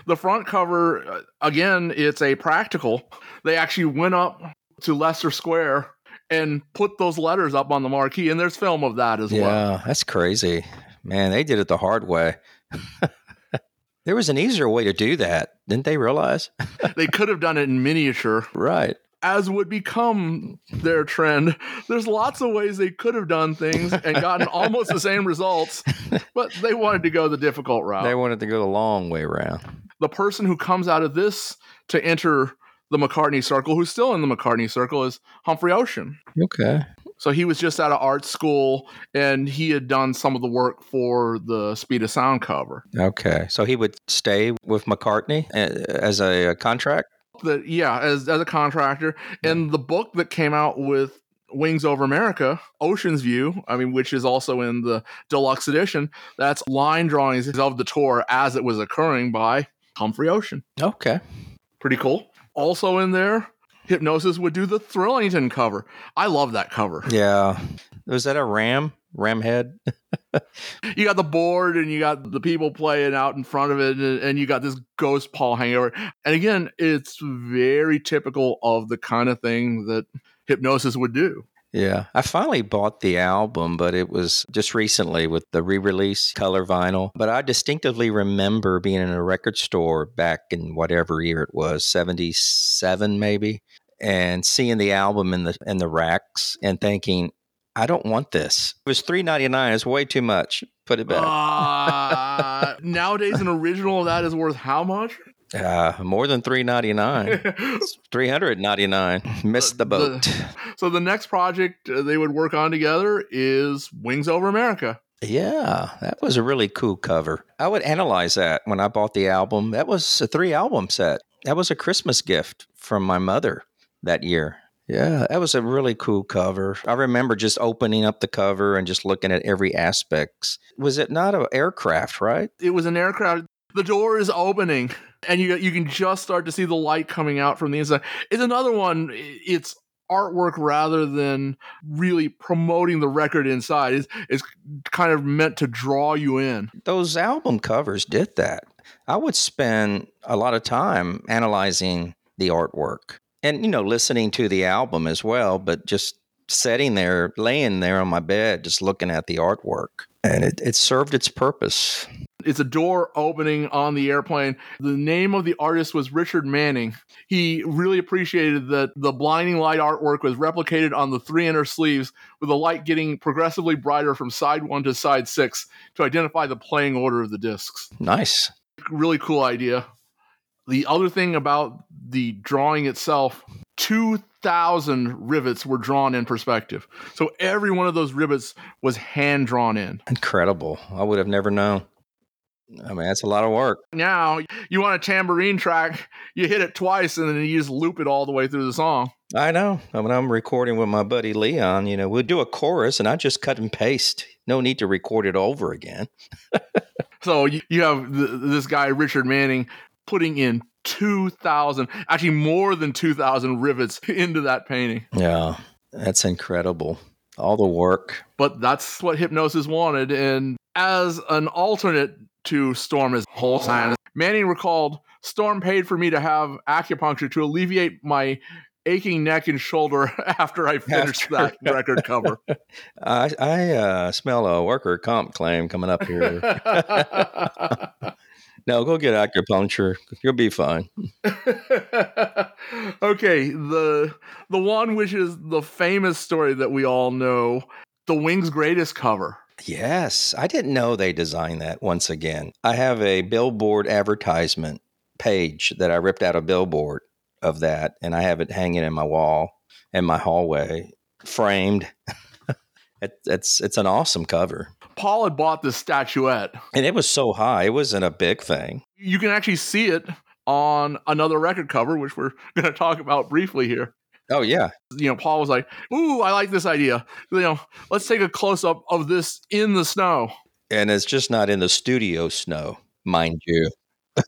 The front cover, uh, again, it's a practical. They actually went up to Leicester Square and put those letters up on the marquee, and there's film of that as well. Yeah, that's crazy. Man, they did it the hard way. there was an easier way to do that. Didn't they realize? they could have done it in miniature. Right. As would become their trend. There's lots of ways they could have done things and gotten almost the same results, but they wanted to go the difficult route. They wanted to go the long way around. the person who comes out of this to enter the McCartney circle, who's still in the McCartney circle, is Humphrey Ocean. Okay. So he was just out of art school and he had done some of the work for the Speed of Sound cover. Okay. So he would stay with McCartney uh, as a, a contract? That yeah, as as a contractor. And the book that came out with Wings Over America, Ocean's View, I mean, which is also in the deluxe edition, that's line drawings of the tour as it was occurring by Humphrey Ocean. Okay. Pretty cool. Also in there, Hipgnosis would do the Thrillington cover. I love that cover. Yeah. Was that a ram? Ram head? You got the board and you got the people playing out in front of it, and, and you got this ghost Paul hanging over. And again, it's very typical of the kind of thing that Hipgnosis would do. Yeah. I finally bought the album, but it was just recently with the re release color vinyl. But I distinctively remember being in a record store back in whatever year it was, 77 maybe, and seeing the album in the in the racks and thinking, I don't want this. It was three ninety nine. It's way too much. Put it back. Uh, nowadays, an original of that is worth how much? Uh, more than three ninety nine. Three hundred ninety nine. Missed the boat. So the next project uh, they would work on together is Wings Over America. Yeah, that was a really cool cover. I would analyze that when I bought the album. That was a three album set. That was a Christmas gift from my mother that year. Yeah, that was a really cool cover. I remember just opening up the cover and just looking at every aspects. Was it not an aircraft, right? It was an aircraft. The door is opening, and you you can just start to see the light coming out from the inside. It's another one. It's artwork rather than really promoting the record inside. It's, it's kind of meant to draw you in. Those album covers did that. I would spend a lot of time analyzing the artwork and, you know, listening to the album as well, but just sitting there, laying there on my bed, just looking at the artwork. And it, it served its purpose. It's a door opening on the airplane. The name of the artist was Richard Manning. He really appreciated that the blinding light artwork was replicated on the three inner sleeves, with the light getting progressively brighter from side one to side six to identify the playing order of the discs. Nice. Really cool idea. The other thing about the drawing itself, 2,000 rivets were drawn in perspective. So every one of those rivets was hand drawn in. Incredible. I would have never known. I mean, that's a lot of work. Now, you want a tambourine track, you hit it twice and then you just loop it all the way through the song. I know. When I'm recording with my buddy Leon, you know, we'll do a chorus and I just cut and paste. No need to record it over again. So you, you have th- this guy, Richard Manning, putting in 2,000, actually more than 2,000 rivets into that painting. Yeah, that's incredible. All the work. But that's what Hipgnosis wanted. And as an alternate to Storm as whole science, Manning recalled Storm paid for me to have acupuncture to alleviate my aching neck and shoulder after I finished that record cover. I, I uh, smell a worker comp claim coming up here. No, go get acupuncture. You'll be fine. okay, the the one which is the famous story that we all know, the Wings' greatest cover. Yes, I didn't know they designed that once again. I have a billboard advertisement page that I ripped out a billboard of that, and I have it hanging in my wall in my hallway, framed. it, it's it's an awesome cover, Paul had bought this statuette. and it was so high. It wasn't a big thing. You can actually see it on another record cover, which we're going to talk about briefly here. Oh yeah, You know, Paul was like, "Ooh, I like this idea. You know, let's take a close up of this in the snow." and it's just not in the studio snow, mind you.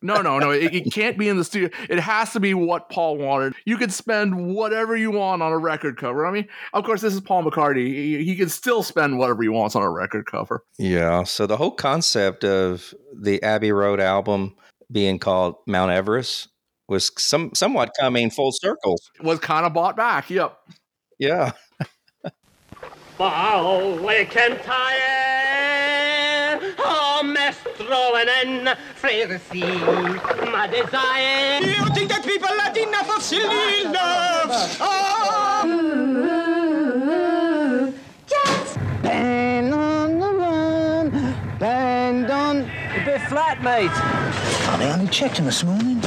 No, no, no. It, it can't be in the studio. It has to be what Paul wanted. You could spend whatever you want on a record cover. I mean, of course, this is Paul McCartney. He, he can still spend whatever he wants on a record cover. Yeah. So the whole concept of the Abbey Road album being called Mount Everest was some somewhat coming full circle. Was kind of bought back. Yep. Yeah. Paolo cantare, oh mestro and freguesi, my desire. You think that people are enough of silly love? Oh. Just band on the run, band on. A bit flat, mate. They only checked him this morning.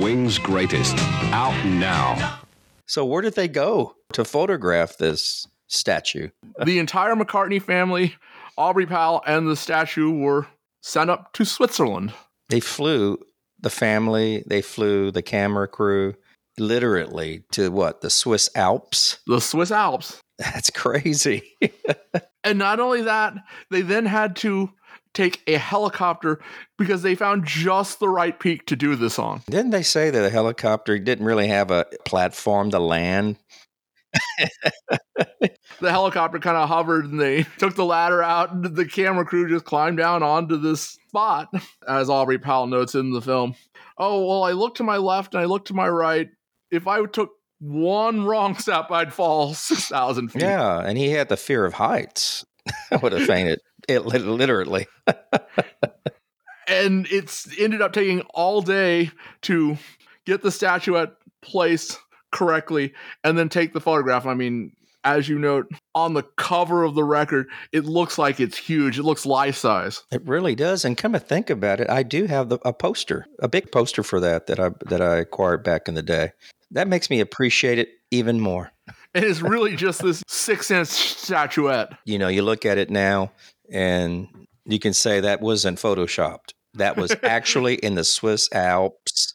Wings Greatest, out now. So where did they go to photograph this statue? the entire McCartney family, Aubrey Powell, and the statue were sent up to Switzerland. They flew the family, they flew the camera crew literally to what? The Swiss Alps? The Swiss Alps. That's crazy. And not only that, they then had to take a helicopter because they found just the right peak to do this on. Didn't they say that the helicopter didn't really have a platform to land? The helicopter kind of hovered and they took the ladder out, and the camera crew just climbed down onto this spot, as Aubrey Powell notes in the film. Oh, well, I looked to my left and I looked to my right. If I took one wrong step, I'd fall 6,000 feet. Yeah, and he had the fear of heights. I would have fainted. It lit- literally. and it's ended up taking all day to get the statuette placed correctly and then take the photograph. I mean, as you note on the cover of the record, it looks like it's huge. It looks life size. It really does. And come to think about it, I do have the, a poster, a big poster for that that I that I acquired back in the day. That makes me appreciate it even more. It's really just this six inch statuette. You know, you look at it now, and you can say that wasn't photoshopped. That was actually in the Swiss Alps.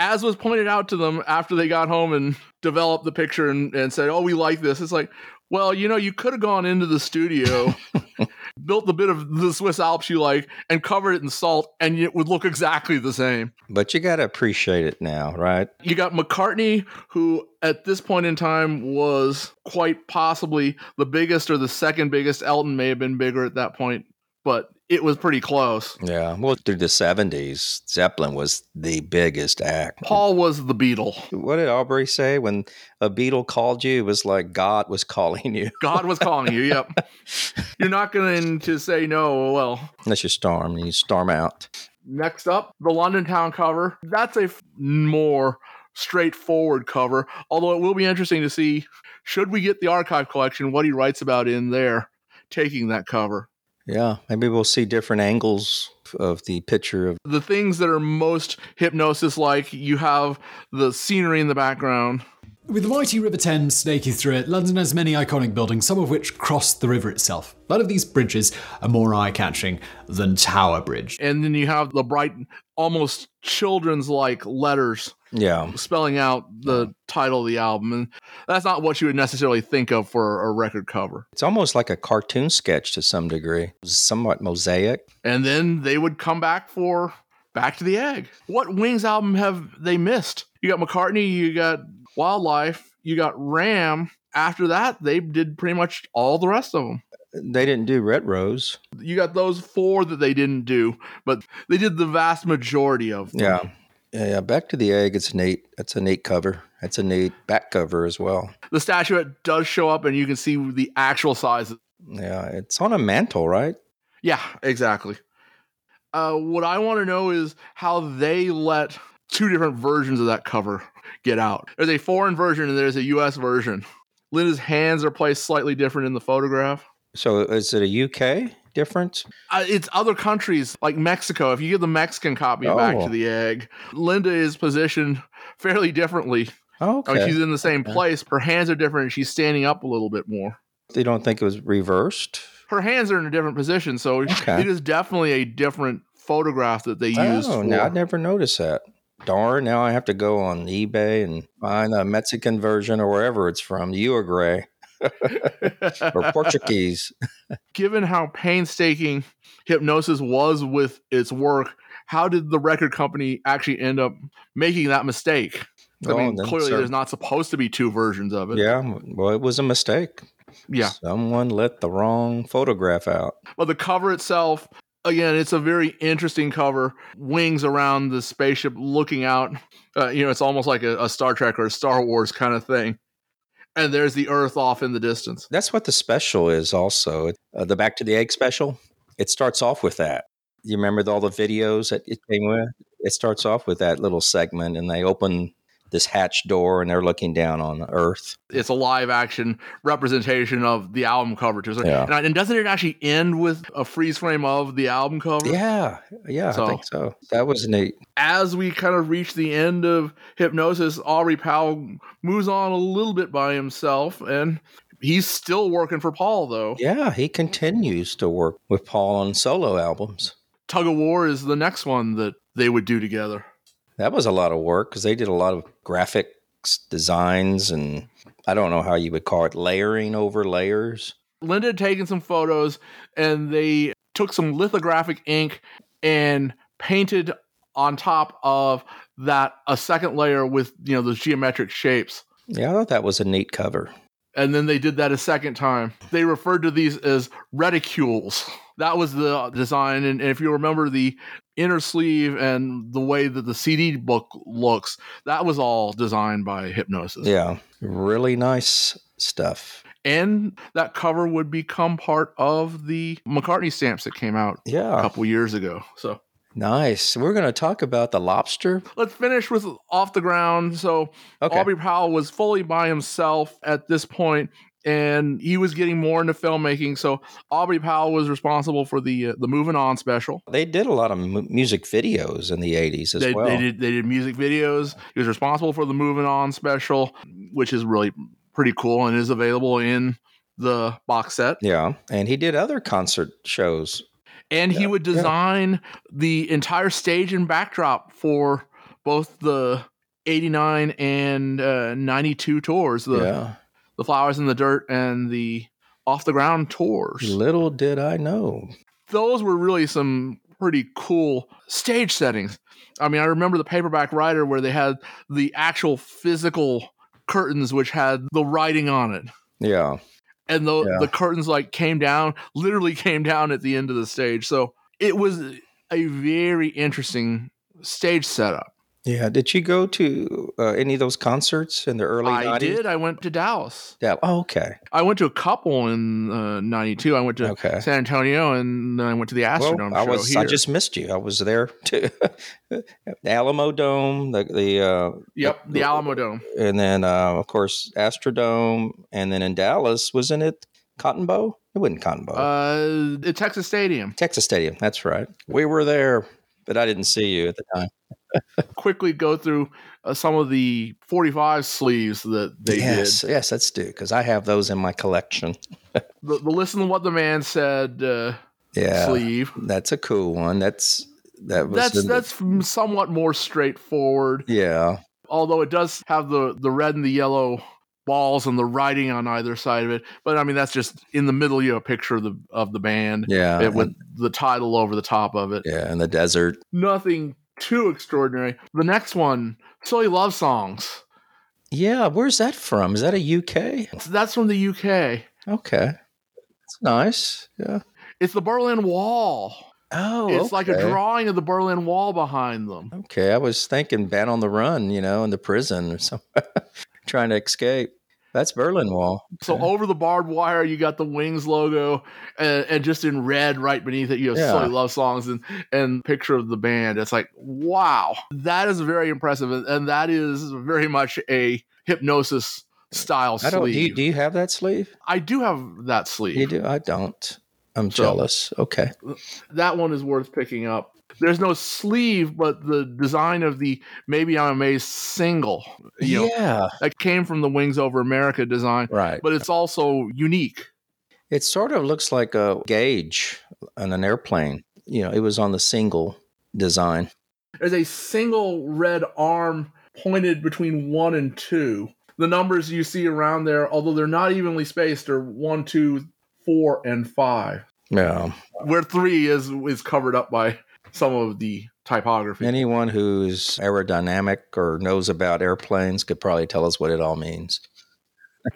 As was pointed out to them after they got home and developed the picture and, and said, Oh, we like this. It's like, well, you know, you could have gone into the studio, built the bit of the Swiss Alps you like, and covered it in salt, and it would look exactly the same. But you got to appreciate it now, right? You got McCartney, who at this point in time was quite possibly the biggest or the second biggest. Elton may have been bigger at that point, but it was pretty close. Yeah. Well, through the 70s, Zeppelin was the biggest act. Paul was the Beatle. What did Aubrey say when a Beatle called you? It was like God was calling you. God was calling you. Yep. You're not going to say no. Oh well, Unless you storm, and you storm out. Next up, the London Town cover. That's a f- more straightforward cover, although it will be interesting to see should we get the archive collection, what he writes about in there taking that cover. Yeah, maybe we'll see different angles of the picture of The things that are most Hipgnosis like, you have the scenery in the background. With the mighty River Thames snaking through it, London has many iconic buildings, some of which cross the river itself. None of these bridges are more eye catching than Tower Bridge. And then you have the bright, almost children's like letters Yeah. spelling out the title of the album. And that's not what you would necessarily think of for a record cover. It's almost like a cartoon sketch to some degree, somewhat mosaic. And then they would come back for Back to the Egg. What Wings album have they missed? You got McCartney, you got Wildlife, you got Ram. After that, they did pretty much all the rest of them. They didn't do Red Rose. You got those four that they didn't do, but they did the vast majority of them. Yeah. Yeah, yeah. Back to the egg. It's a neat. It's a neat cover. It's a neat back cover as well. The statuette does show up, and you can see the actual size. Yeah, it's on a mantle, right? Yeah, exactly. Uh, what I want to know is how they let two different versions of that cover get out. There's a foreign version and there's a US version. Linda's hands are placed slightly different in the photograph. So is it a UK difference? Uh, it's other countries like Mexico. If you give the Mexican copy of Back Oh. to the Egg, Linda is positioned fairly differently. Oh, I mean, okay. she's in the same place. Her hands are different and she's standing up a little bit more. They don't think it was reversed. Her hands are in a different position, so Okay. it is definitely a different photograph that they used. Oh, for. now I never noticed that. Darn! Now I have to go on eBay and find a Mexican version or wherever it's from, Uruguay or Portuguese. given how painstaking Hipgnosis was with its work, how did the record company actually end up making that mistake? I Well, mean, clearly there's not supposed to be two versions of it. Yeah, well, it was a mistake. Yeah. someone let the wrong photograph out. But the cover itself, again, it's a very interesting cover. Wings around the spaceship looking out. Uh, you know, it's almost like a, a Star Trek or a Star Wars kind of thing. And there's the Earth off in the distance. That's what the special is. Also, uh, the Back to the Egg special. It starts off with that. You remember all the videos that it came with? It starts off with that little segment, and they open this hatch door, and they're looking down on Earth. It's a live action representation of the album cover too. So- Yeah. And, I- and doesn't it actually end with a freeze frame of the album cover? Yeah, yeah, So- I think so. That was neat. as we kind of reach the end of Hipgnosis, Aubrey Powell moves on a little bit by himself, and he's still working for Paul though. Yeah, he continues to work with Paul on solo albums. Tug of War is the next one that they would do together. That was a lot of work because they did a lot of graphics designs and I don't know how you would call it layering over layers. Linda had taken some photos, and they took some lithographic ink and painted on top of that a second layer with you know those geometric shapes. Yeah, I thought that was a neat cover. and then they did that a second time. They referred to these as reticules. That was the design, and, and if you remember the inner sleeve and the way that the CD book looks, that was all designed by Hipgnosis. Yeah, really nice stuff. And that cover would become part of the McCartney stamps that came out Yeah. a couple years ago. So Nice. We're going to talk about the lobster. let's finish with off the ground. So Okay. Aubrey Powell was fully by himself at this point, and he was getting more into filmmaking. So Aubrey Powell was responsible for the uh, the Moving On special. They did a lot of mu- music videos in the 80s as They, well. they did they did music videos. He was responsible for the Moving On special, which is really pretty cool and is available in the box set. Yeah, and he did other concert shows. and he would design the entire stage and backdrop for both the 89 and uh, 92 tours the Yeah. The flowers in the dirt and the off the ground tours Little did I know. those were really some pretty cool stage settings i mean i remember the paperback writer where they had the actual physical curtains which had the writing on it Yeah. and the Yeah. the curtains like came down, literally came down at the end of the stage. So it was a very interesting stage setup. Yeah. Did you go to uh, any of those concerts in the early I 90s? did. I went to Dallas. Yeah. Oh, okay. I went to a couple in uh, '92. I went to Okay. San Antonio, and then I went to the Astrodome Well, I was. here. I just missed you. I was there too. the Alamo Dome, the the uh, yep, the Alamo Dome. and then uh, of course Astrodome, and then in Dallas, wasn't it Cotton Bowl? It wasn't Cotton Bowl. Uh, Texas Stadium. Texas Stadium. That's right. We were there, but I didn't see you at the time. quickly go through uh, some of the 45 sleeves that they yes, did. yes, let's do because I have those in my collection. The, the listen to what the man said uh, Yeah, sleeve. That's a cool one. That's that was That's the- that's somewhat more straightforward. yeah. although it does have the the red and the yellow balls and the writing on either side of it. But I mean, that's just in the middle. You have a picture of the of the band, Yeah, it- with and- the title over the top of it. Yeah, and the desert. Nothing too extraordinary. The next one, silly love songs. Yeah, where's that from? Is that a UK? That's from the UK. Okay, it's nice. Yeah. It's the Berlin Wall. Oh, it's like a drawing of the Berlin Wall behind them. Okay, I was thinking Band on the Run, you know, in the prison or something, trying to escape. That's Berlin Wall. So over the barbed wire, you got the Wings logo, and, and just in red right beneath it, you have Yeah. silly love songs and and picture of the band. It's like wow, that is very impressive, and- and that is very much a Hipgnosis style I don't. Do sleeve. you, do you have that sleeve? I do have that sleeve. You do. I don't. I'm So- jealous. Okay. That one is worth picking up. There's no sleeve, but the design of the Maybe I'm Amazed single, you know, Yeah. that came from the Wings Over America design, Right. But it's also unique. It sort of looks like a gauge on an airplane. You know, it was on the single design. There's a single red arm pointed between one and two. The numbers you see around there, although they're not evenly spaced, are one, two, four, and five. Yeah. Where three is is covered up by some of the typography. Anyone who's aerodynamic or knows about airplanes could probably tell us what it all means.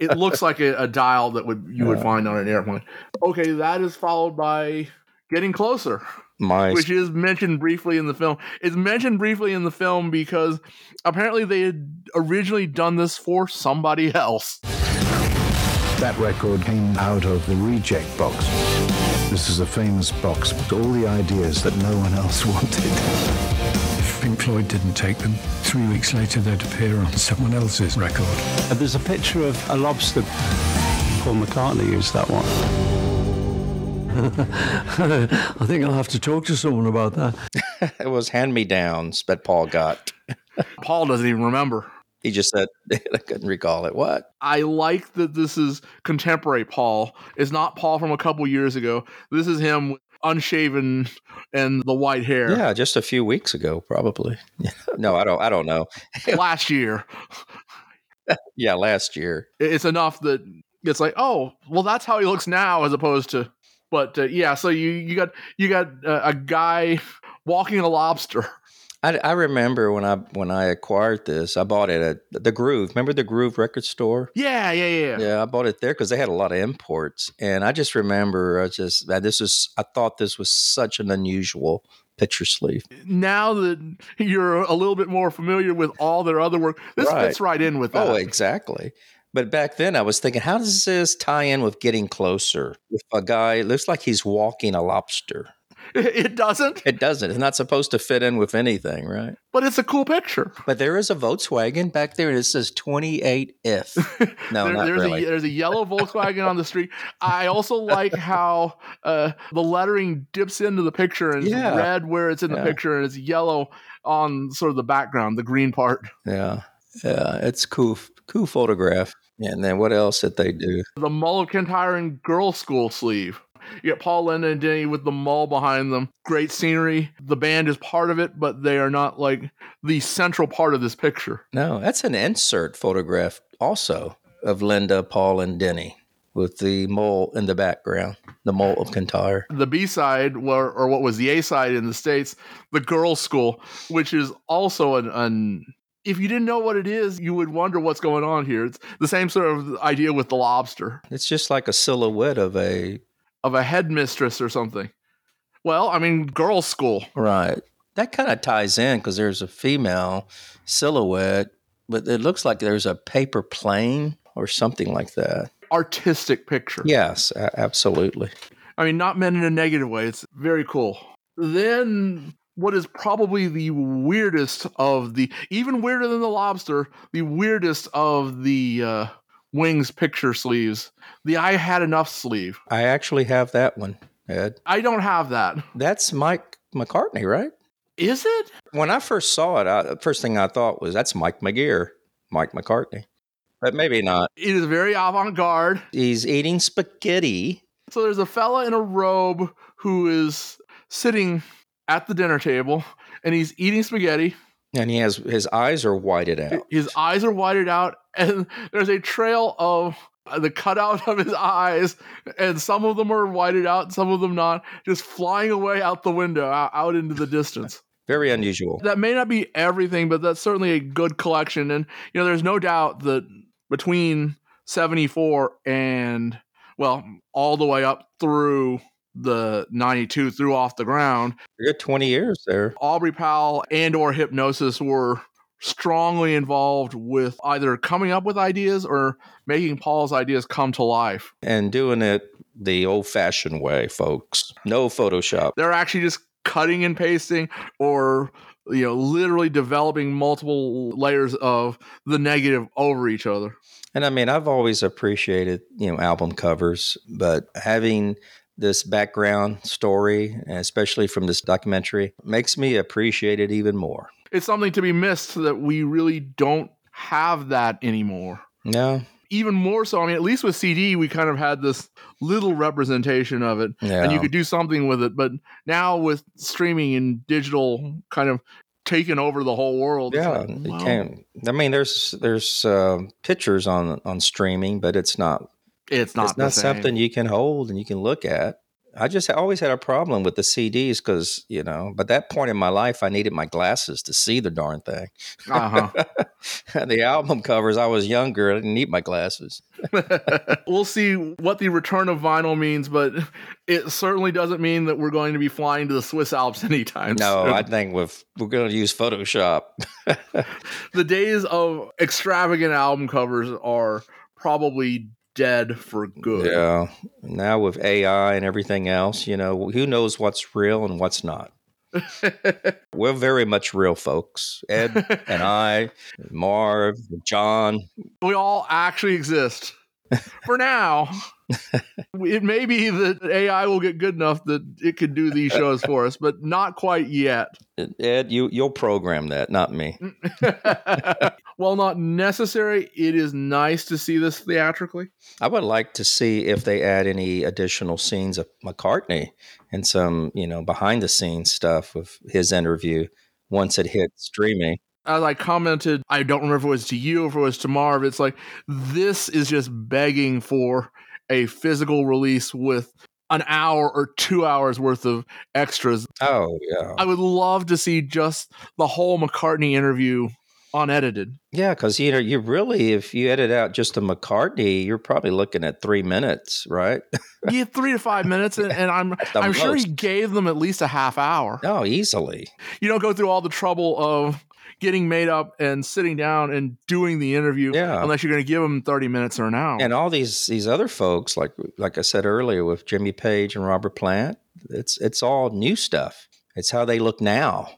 it looks like a, a dial that would you would Yeah. find on an airplane. Okay, that is followed by getting closer. My which is mentioned briefly in the film. It's mentioned briefly in the film because apparently they had originally done this for somebody else. That record came out of the reject box. This is a famous box with all the ideas that no one else wanted. If Pink Floyd didn't take them, three weeks later they'd appear on someone else's record. Uh, There's a picture of a lobster. Paul McCartney used that one. I think I'll have to talk to someone about that. it was hand me downs that Paul got. Paul doesn't even remember. He just said I couldn't recall it. What? I like that this is contemporary Paul. It's not Paul from a couple years ago. This is him unshaven and the white hair. Yeah, just a few weeks ago, probably. no, I don't. I don't know. Last year. Yeah, last year. It's enough that it's like, oh, well, that's how he looks now, as opposed to. But uh, yeah, so you you got you got uh, a guy walking a lobster. I, I remember when I when I acquired this, I bought it at the Groove. Remember the Groove record store? Yeah, yeah, yeah. Yeah, I bought it there because they had a lot of imports, and I just remember I just this was I thought this was such an unusual picture sleeve. Now that you're a little bit more familiar with all their other work, this fits right in with oh, that. Oh, exactly. But back then, I was thinking, how does this tie in with getting closer? If a guy looks like he's walking a lobster, It doesn't, it doesn't. It's not supposed to fit in with anything, right? but it's a cool picture. But there is a Volkswagen back there, and it says 28 if. No, There- not there's really. a there's a yellow Volkswagen on the street. I also like how uh, the lettering dips into the picture and it's red where it's in the Yeah. picture and it's yellow on sort of the background, the green part. Yeah, yeah, it's cool, cool photograph. And then what else did they do? The Mull of Kintyre and Girl School sleeve. You get Paul Linda and Denny with the mull behind them. Great scenery. The band is part of it, but they are not like the central part of this picture. No, that's an insert photograph also of Linda, Paul, and Denny with the mole in the background, the mole of Kintyre. the B side, or, or what was the A side in the States, the girls' school, which is also an, an. If you didn't know what it is, you would wonder what's going on here. It's the same sort of idea with the lobster It's just like a silhouette of a of a headmistress or something. Well, I mean, girls' school. right. That kind of ties in because there's a female silhouette, but it looks like there's a paper plane or something like that. Artistic picture. Yes, absolutely. I mean, not meant in a negative way. It's very cool. Then, what is probably the weirdest of the, even weirder than the lobster, the weirdest of the uh, wings picture sleeves, the I Had Enough sleeve. I actually have that one, Ed. I don't have that. That's Mike McCartney, right? Is it? When I first saw it, I, the first thing I thought was that's Mike McGear, Mike McCartney. But maybe not. It is very avant garde. He's eating spaghetti. So there's a fella in a robe who is sitting at the dinner table and he's eating spaghetti. And he has his eyes are whited out. His eyes are whited out, and there's a trail of the cutout of his eyes, and some of them are whited out, some of them not, just flying away out the window, out, into the distance. Very unusual. That may not be everything, but that's certainly a good collection. And you know, there's no doubt that between 74 and well, all the way up through the 92 through off the ground. You got 20 years there. Aubrey Powell and or Hipgnosis were strongly involved with either coming up with ideas or making Paul's ideas come to life. And doing it the old fashioned way, folks. No Photoshop. They're actually just cutting and pasting or you know literally developing multiple layers of the negative over each other. And I mean, I've always appreciated, you know, album covers, but having this background story, especially from this documentary, makes me appreciate it even more. It's something to be missed that we really don't have that anymore. No. Even more so, I mean, at least with CD, we kind of had this little representation of it, and you could do something with it. But now with streaming and digital kind of taking over the whole world, Yeah, like, you well, can't. I mean, there's there's uh, pictures on on streaming, but it's not. It's not It's not something you can hold and you can look at. I just always had a problem with the CDs because you know, by that point in my life, I needed my glasses to see the darn thing. Uh-huh. the album covers, I was younger. I didn't need my glasses. we'll see what the return of vinyl means, but it certainly doesn't mean that we're going to be flying to the Swiss Alps anytime No, soon. I think with we're going to use Photoshop. the days of extravagant album covers are probably dead for good. Yeah. Now with AI and everything else, you know, who knows what's real and what's not. We're very much real folks. Ed and I, Marv, John. We all actually exist. For now, it may be that AI will get good enough that it can do these shows for us, but not quite yet. Ed, you you'll program that, not me. While not necessary, it is nice to see this theatrically. I would like to see if they add any additional scenes of McCartney and some, you know, behind the scenes stuff of his interview once it hit streaming. as I commented, I don't remember if it was to you or if it was to Marv. It's like this is just begging for a physical release with an hour or two hours worth of extras. Oh yeah, I would love to see just the whole McCartney interview unedited. Yeah, because you know, you really, if you edit out just a McCartney, you're probably looking at three minutes, right? Yeah, three to five minutes, and, and I'm I'm sure he gave them at least a half hour. Oh, easily. You don't go through all the trouble of getting made up and sitting down and doing the interview Yeah. unless you're going to give them 30 minutes or an hour. And all these these other folks, like like I said earlier, with Jimmy Page and Robert Plant, it's it's all new stuff. It's how they look now.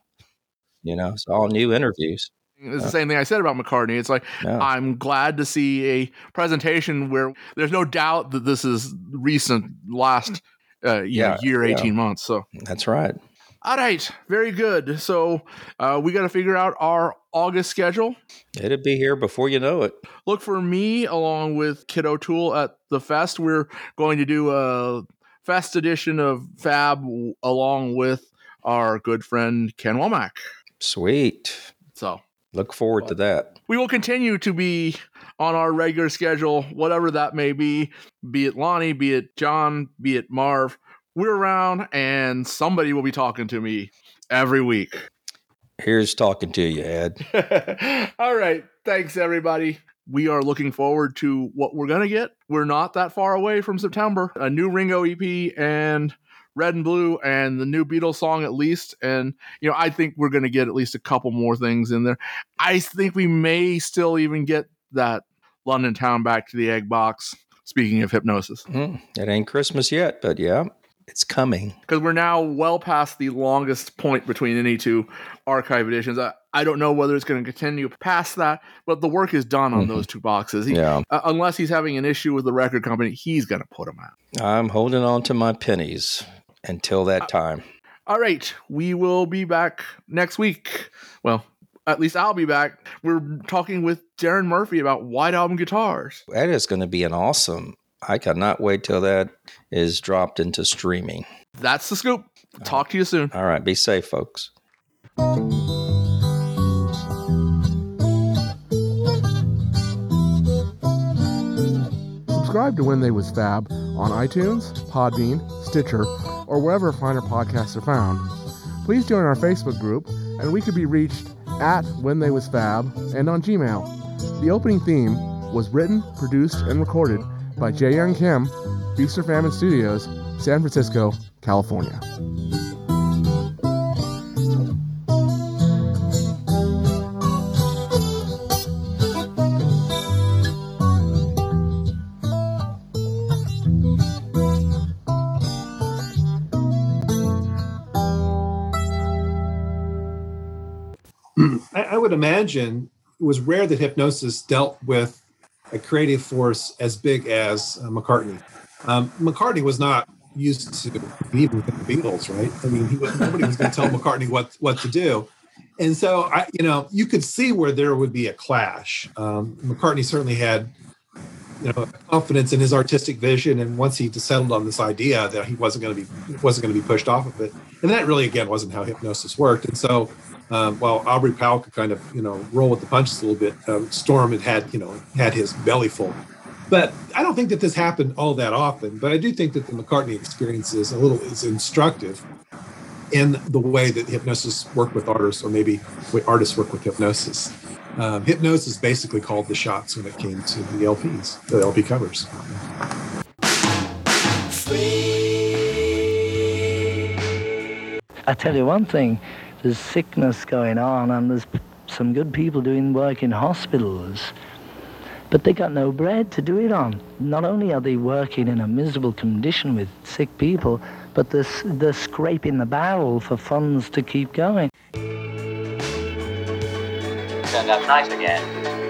You know, it's all new interviews. It's the same thing I said about McCartney. It's like Yeah. I'm glad to see a presentation where there's no doubt that this is recent, last uh, you know, Yeah, year, yeah. eighteen months. So That's right. All right, very good. So uh, we got to figure out our August schedule. It'll be here before you know it. Look for me along with Kid O'Toole at the fest. We're going to do a fest edition of Fab along with our good friend Ken Womack. Sweet. So Look forward to that. we will continue to be on our regular schedule, whatever that may be, be it Lonnie, be it John, be it Marv. We're around and somebody will be talking to me every week. Here's talking to you, Ed. All right. Thanks, everybody. We are looking forward to what we're going to get. We're not that far away from September. A new Ringo EP and Red and Blue and the new Beatles song, at least. And, you know, I think we're going to get at least a couple more things in there. I think we may still even get that London Town back to the egg box. Speaking of Hipgnosis, Hmm, It ain't Christmas yet, but yeah, it's coming. because we're now well past the longest point between any two archive editions. I, I don't know whether it's going to continue past that, but the work is done on Mhm. those two boxes. He- Yeah. uh, unless he's having an issue with the record company, he's going to put them out. I'm holding on to my pennies until that time. All right, we will be back next week. Well, at least I'll be back. We're talking with Darren Murphy about White Album guitars. That is going to be an awesome. I cannot wait till that is dropped into streaming. That's the scoop. Talk to you soon. All right, be safe, folks. Subscribe to When They Was Fab on iTunes, Podbean, Stitcher, or wherever finer podcasts are found. Please join our Facebook group, and we could be reached at When They Was Fab and on Gmail. The opening theme was written, produced, and recorded by Jae Young Kim, Feast or Famine Studios, San Francisco, California. I would imagine it was rare that Hipgnosis dealt with a creative force as big as uh, McCartney. Um, McCartney was not used to even the Beatles, right? I mean, he was, nobody was going to tell McCartney what what to do, and so I, you know, you could see where there would be a clash. Um, McCartney certainly had, you know, confidence in his artistic vision, and once he settled on this idea that he wasn't going to be wasn't going to be pushed off of it, and that really again wasn't how Hipgnosis worked, and so. Um, while Aubrey Powell could kind of, you know, roll with the punches a little bit, um, Storm had had, you know, had his belly full. But I don't think that this happened all that often. But I do think that the McCartney experience is a little is instructive in the way that Hipgnosis worked with artists, or maybe artists work with Hipgnosis. Um, Hipgnosis basically called the shots when it came to the LPs, the LP covers. I tell you one thing, there's sickness going on and there's some good people doing work in hospitals, but they got no bread to do it on. Not only are they working in a miserable condition with sick people, but they're, they're scraping the barrel for funds to keep going. Turned out nice again.